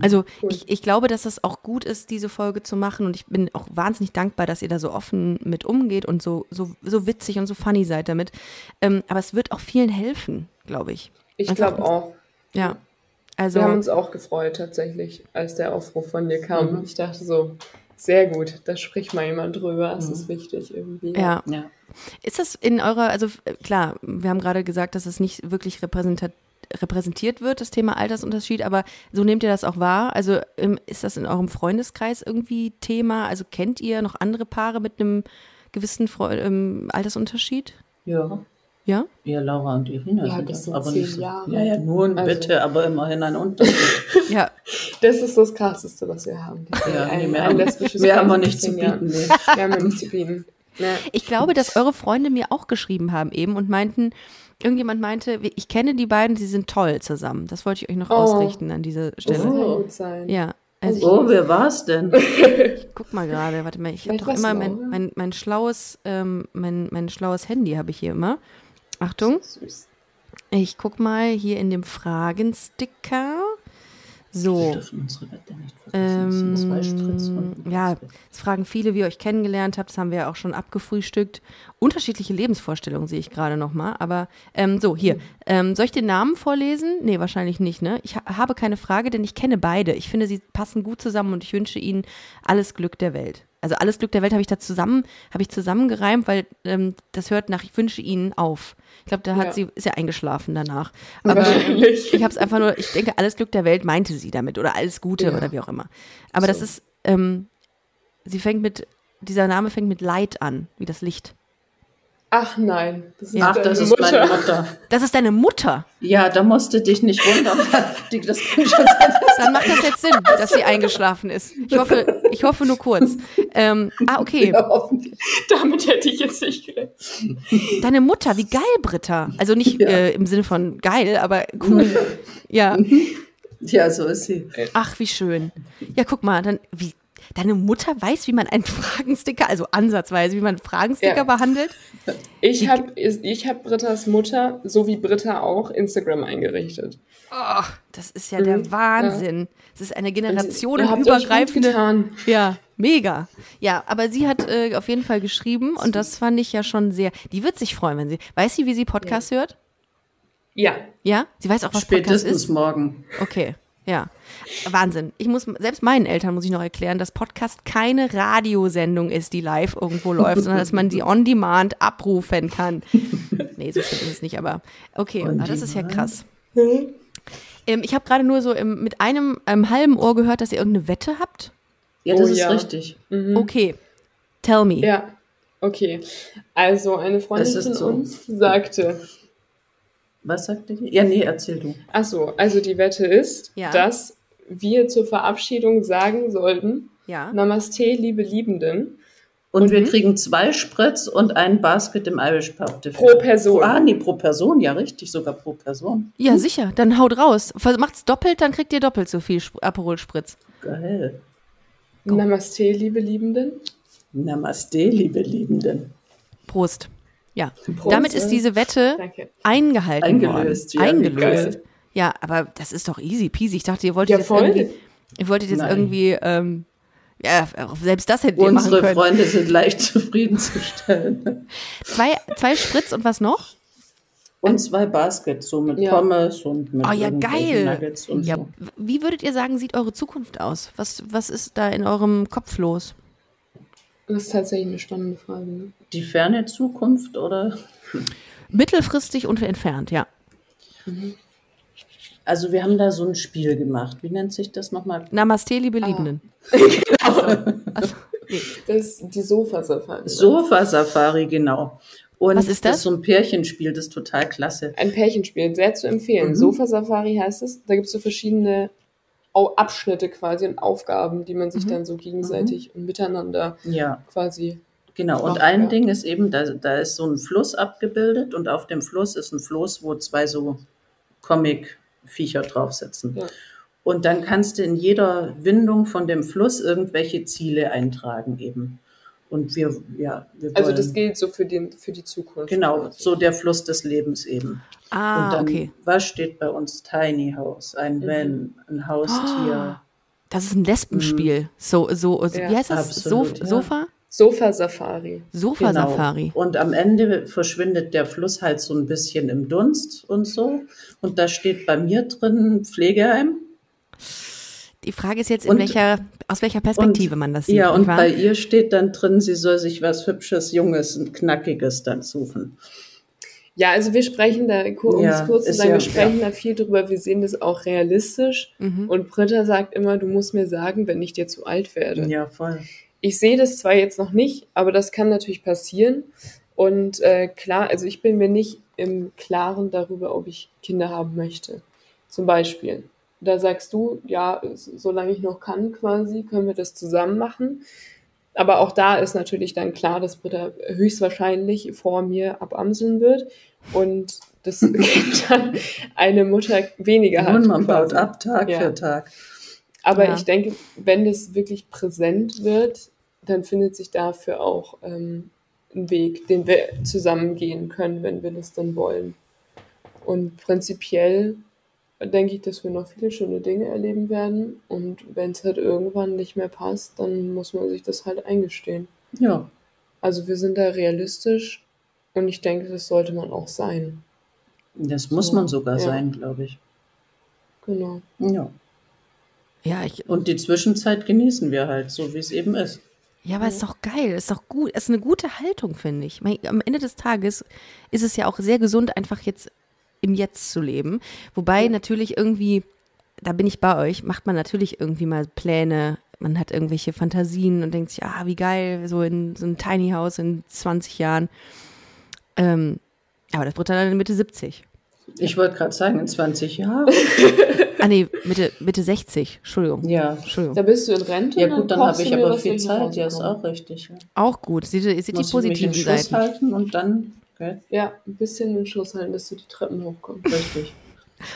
Also Cool. ich, ich glaube, dass es auch gut ist, diese Folge zu machen und ich bin auch wahnsinnig dankbar, dass ihr da so offen mit umgeht und so, so, so witzig und so funny seid damit. Ähm, aber es wird auch vielen helfen, glaube ich. Ich glaube auch. Ja. Also, Wir haben uns auch gefreut tatsächlich, als der Aufruf von dir kam. Ich dachte so, sehr gut, da spricht mal jemand drüber, es ist wichtig irgendwie. ja. Ja. Ist das in eurer, also klar, wir haben gerade gesagt, dass es nicht wirklich repräsentat, repräsentiert wird, das Thema Altersunterschied, aber so nehmt ihr das auch wahr? Also ähm, ist das in eurem Freundeskreis irgendwie Thema? Also kennt ihr noch andere Paare mit einem gewissen Freu ähm, Altersunterschied? ja. Ja? Ja, Laura und Irina Ja, sind das das, sind aber zehn nicht. Jahre. Ja, ja, nun Also- bitte, aber immerhin ein [laughs] Unterschied. Ja. Das ist das Krasseste, was wir haben. ja, ein, nee, mehr, ein haben, lesbisches mehr haben wir nicht zu bieten. Nee. [laughs] Wir haben ja nichts zu bieten. Ja. Ich glaube, dass eure Freunde mir auch geschrieben haben eben und meinten, irgendjemand meinte, ich kenne die beiden, sie sind toll zusammen. Das wollte ich euch noch Oh. ausrichten an dieser Das Stelle. kann Oh. gut sein. Ja. Also ich, Oh, wer war's denn? [laughs] guck mal gerade, warte mal, ich habe doch immer mein, mein, mein schlaues, ähm, mein, mein schlaues Handy habe ich hier immer. Achtung, Süß. ich guck mal hier in dem Fragensticker. So, ähm, ja, es fragen viele, wie ihr euch kennengelernt habt. Das haben wir ja auch schon abgefrühstückt. Unterschiedliche Lebensvorstellungen sehe ich gerade noch mal. Aber ähm, so, hier. Ähm, soll ich den Namen vorlesen? Nee, wahrscheinlich nicht, ne? Ich ha habe keine Frage, denn ich kenne beide. Ich finde, sie passen gut zusammen und ich wünsche ihnen alles Glück der Welt. Also alles Glück der Welt habe ich da zusammen, habe ich zusammengereimt, weil ähm, das hört nach Ich wünsche ihnen auf. Ich glaube, da hat Ja. sie, ist ja eingeschlafen danach. [laughs] Aber Wahrscheinlich. ich habe es einfach nur, ich denke, alles Glück der Welt meinte sie damit oder alles Gute Ja. oder wie auch immer. Aber das So. ist, ähm, sie fängt mit, dieser Name fängt mit Light an, wie das Licht. Ach nein, das ist. Ach, deine das ist Mutter. meine Mutter. Das ist deine Mutter. Ja, da musst du dich nicht wundern. [laughs] [laughs] Dann macht das jetzt Sinn, dass sie eingeschlafen ist. Ich hoffe, ich hoffe nur kurz. Ähm, ah, okay. Ja. Damit hätte ich jetzt nicht gerechnet. Deine Mutter, wie geil, Britta. Also nicht Ja. äh, im Sinne von geil, aber cool. Ja. Ja, so ist sie. Ach, wie schön. Ja, guck mal, dann, wie, deine Mutter weiß, wie man einen [laughs] Fragensticker, also ansatzweise, wie man einen Fragensticker Ja. behandelt. Ich habe ich hab Brittas Mutter, so wie Britta auch, Instagram eingerichtet. Oh, das ist ja der Mhm. Wahnsinn. Es ist eine generationenübergreifende. Ja, mega. Ja, aber sie hat äh, auf jeden Fall geschrieben und das fand ich ja schon sehr. Die wird sich freuen, wenn sie. Weiß sie, wie sie Podcast hört? Ja, Ja? Sie weiß auch, was Podcast Spätestens ist? morgen. Okay. Ja, Wahnsinn. Ich muss, selbst meinen Eltern muss ich noch erklären, dass Podcast keine Radiosendung ist, die live irgendwo läuft, sondern dass man die [laughs] on demand abrufen kann. Nee, so stimmt es nicht, aber okay, ah, das ist ja krass. Ähm, ich habe gerade nur so im, mit einem, einem halben Ohr gehört, dass ihr irgendeine Wette habt. Ja, das Oh ist ja. richtig. Mhm. Okay, tell me. ja. Okay, also eine Freundin ist von so. uns sagte, Was sagte die? Ja, nee, erzähl du. ach so, also die Wette ist, Ja. dass wir zur Verabschiedung sagen sollten, Ja. Namaste, liebe Liebenden, Und wir Mhm. kriegen zwei Spritz und ein Basket im Irish Pub. dafür. Pro Person. Pro, ah, nee, pro Person, ja, richtig, sogar pro Person. Ja, sicher. Dann haut raus. Macht's doppelt, dann kriegt ihr doppelt so viel Aperol Spritz. Geil. Namaste, liebe Liebenden. Namaste, liebe Liebenden. Prost. Ja. Prost. Damit ist diese Wette Danke. eingehalten Eingelöst, worden. ja, Eingelöst. Ja, aber das ist doch easy peasy. Ich dachte, ihr wolltet Ja, jetzt voll. irgendwie, ihr wolltet jetzt Nein. irgendwie, ähm, ja, selbst das hättet ihr machen Unsere können. Freunde sind leicht [laughs] zufriedenzustellen. Zwei, zwei Spritz und was noch? Und zwei Baskets, so mit Ja. Pommes und mit Oh ja, geil. Nuggets und Ja, so. wie würdet ihr sagen, sieht eure Zukunft aus? Was, was ist da in eurem Kopf los? Das ist tatsächlich eine spannende Frage. Ne? Die ferne Zukunft oder? Mittelfristig und entfernt, ja. Also wir haben da so ein Spiel gemacht. Wie nennt sich das nochmal? Namaste, liebe Liebenden. [laughs] Also, nee. Das ist die Sofasafari. Sofa-Safari, genau. Und Was ist das? ist so ein Pärchenspiel, das ist total klasse. Ein Pärchenspiel, sehr zu empfehlen. Mhm. Sofa-Safari heißt es. Da gibt es so verschiedene Abschnitte quasi und Aufgaben, die man sich Mhm. dann so gegenseitig und miteinander Ja, quasi. genau. Und ein ja. Ding ist eben, da, da ist so ein Fluss abgebildet und auf dem Fluss ist ein Floß, wo zwei so Comic-Viecher drauf sitzen. Ja. Und dann kannst du in jeder Windung von dem Fluss irgendwelche Ziele eintragen eben. Und wir, ja, wir wollen, Also das gilt so für, den, für die Zukunft. genau, so der Fluss des Lebens eben. Ah, und dann, okay. was steht bei uns? Tiny House, ein Mhm. Van, ein Haustier. Das ist ein Lesbenspiel. So, so, so Ja, wie heißt das? absolut, Sof ja. Sofa? Sofa-Safari. Sofa-Safari. Genau. Und am Ende verschwindet der Fluss halt so ein bisschen im Dunst und so. Und da steht bei mir drin Pflegeheim. Die Frage ist jetzt, in Und- welcher, aus welcher Perspektive und, man das sieht. Ja, und bei ihr steht dann drin, sie soll sich was Hübsches, Junges und Knackiges dann suchen. Ja, also wir sprechen da, um Ja, es kurz zu sagen, ja- wir sprechen ja. da viel drüber, wir sehen das auch realistisch. Mhm. Und Britta sagt immer, du musst mir sagen, wenn ich dir zu alt werde. Ja, voll. Ich sehe das zwar jetzt noch nicht, aber das kann natürlich passieren. Und äh, klar, also ich bin mir nicht im Klaren darüber, ob ich Kinder haben möchte. Zum Beispiel. Da sagst du, ja, solange ich noch kann quasi, können wir das zusammen machen. Aber auch da ist natürlich dann klar, dass Britta höchstwahrscheinlich vor mir abamseln wird und das [laughs] Kind dann eine Mutter weniger hat. Und man baut quasi. ab Tag Ja. für Tag. Aber Ja. ich denke, wenn das wirklich präsent wird, dann findet sich dafür auch ähm, ein Weg, den wir zusammen gehen können, wenn wir das dann wollen. Und prinzipiell denke ich, dass wir noch viele schöne Dinge erleben werden. Und wenn es halt irgendwann nicht mehr passt, dann muss man sich das halt eingestehen. Ja, Also wir sind da realistisch und ich denke, das sollte man auch sein. das muss So, man sogar ja. sein, glaube ich. Genau. Ja. ja, ich, Und die Zwischenzeit genießen wir halt, so wie es eben ist. ja, aber ist doch geil. Ist doch gut. Ist eine gute Haltung, finde ich. Am Ende des Tages ist es ja auch sehr gesund, einfach jetzt im Jetzt zu leben. Wobei natürlich irgendwie, da bin ich bei euch, macht man natürlich irgendwie mal Pläne. Man hat irgendwelche Fantasien und denkt sich, ah, wie geil, so in so ein Tiny House in 20 Jahren. Ähm, aber das Britta dann Mitte 70. Ich wollte gerade sagen, in 20 Jahren. [laughs] Ah, nee, Mitte, Mitte 60. Entschuldigung. Ja. Entschuldigung. Da bist du in Rente. Ja gut, dann kochst habe ich aber viel Zeit. Ja, ist auch richtig. Ja. Auch gut. Seht ihr, seht die positiven Seiten. halten und dann, okay, Ja, ein bisschen in Schuss halten, dass du die Treppen hochkommst. richtig.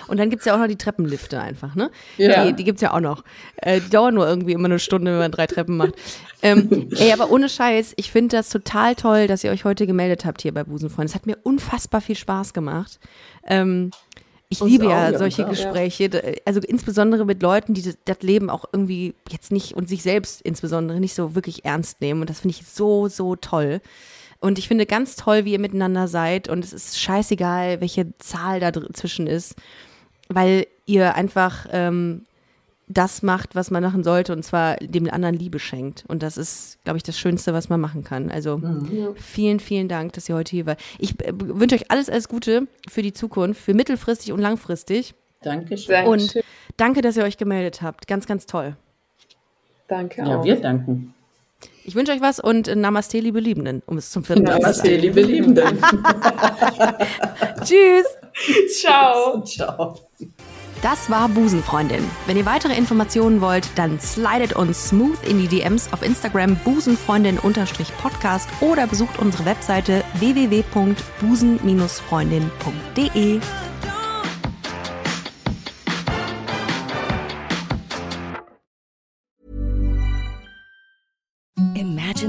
Und dann gibt es ja auch noch die Treppenlifte einfach, ne? Ja. Die, die gibt es ja auch noch. Äh, die dauern nur irgendwie immer eine Stunde, wenn man drei Treppen macht. Ähm, ey, aber ohne Scheiß, ich finde das total toll, dass ihr euch heute gemeldet habt hier bei Busenfreunde. Es hat mir unfassbar viel Spaß gemacht. Ähm, ich Uns liebe auch, ja ja, solche klar. Gespräche, also insbesondere mit Leuten, die das, das Leben auch irgendwie jetzt nicht und sich selbst insbesondere nicht so wirklich ernst nehmen. Und das finde ich so, so toll. Und ich finde ganz toll, wie ihr miteinander seid. Und es ist scheißegal, welche Zahl da dazwischen ist, weil ihr einfach ähm, das macht, was man machen sollte, und zwar dem anderen Liebe schenkt. Und das ist, glaube ich, das Schönste, was man machen kann. Also Ja. vielen, vielen Dank, dass ihr heute hier wart. Ich äh, wünsche euch alles, alles Gute für die Zukunft, für mittelfristig und langfristig. Dankeschön. Danke. Und danke, dass ihr euch gemeldet habt. Ganz, ganz toll. Danke Ja, auch. wir danken. Ich wünsche euch was und äh, Namaste, liebe Liebenden, um es zum vierten Mal zu Namaste, sagen. liebe Liebenden. [laughs] Tschüss. Ciao. Ciao. Das war Busenfreundin. Wenn ihr weitere Informationen wollt, dann slidet uns smooth in die DMs auf Instagram busenfreundin-podcast oder besucht unsere Webseite www.busen-freundin.de.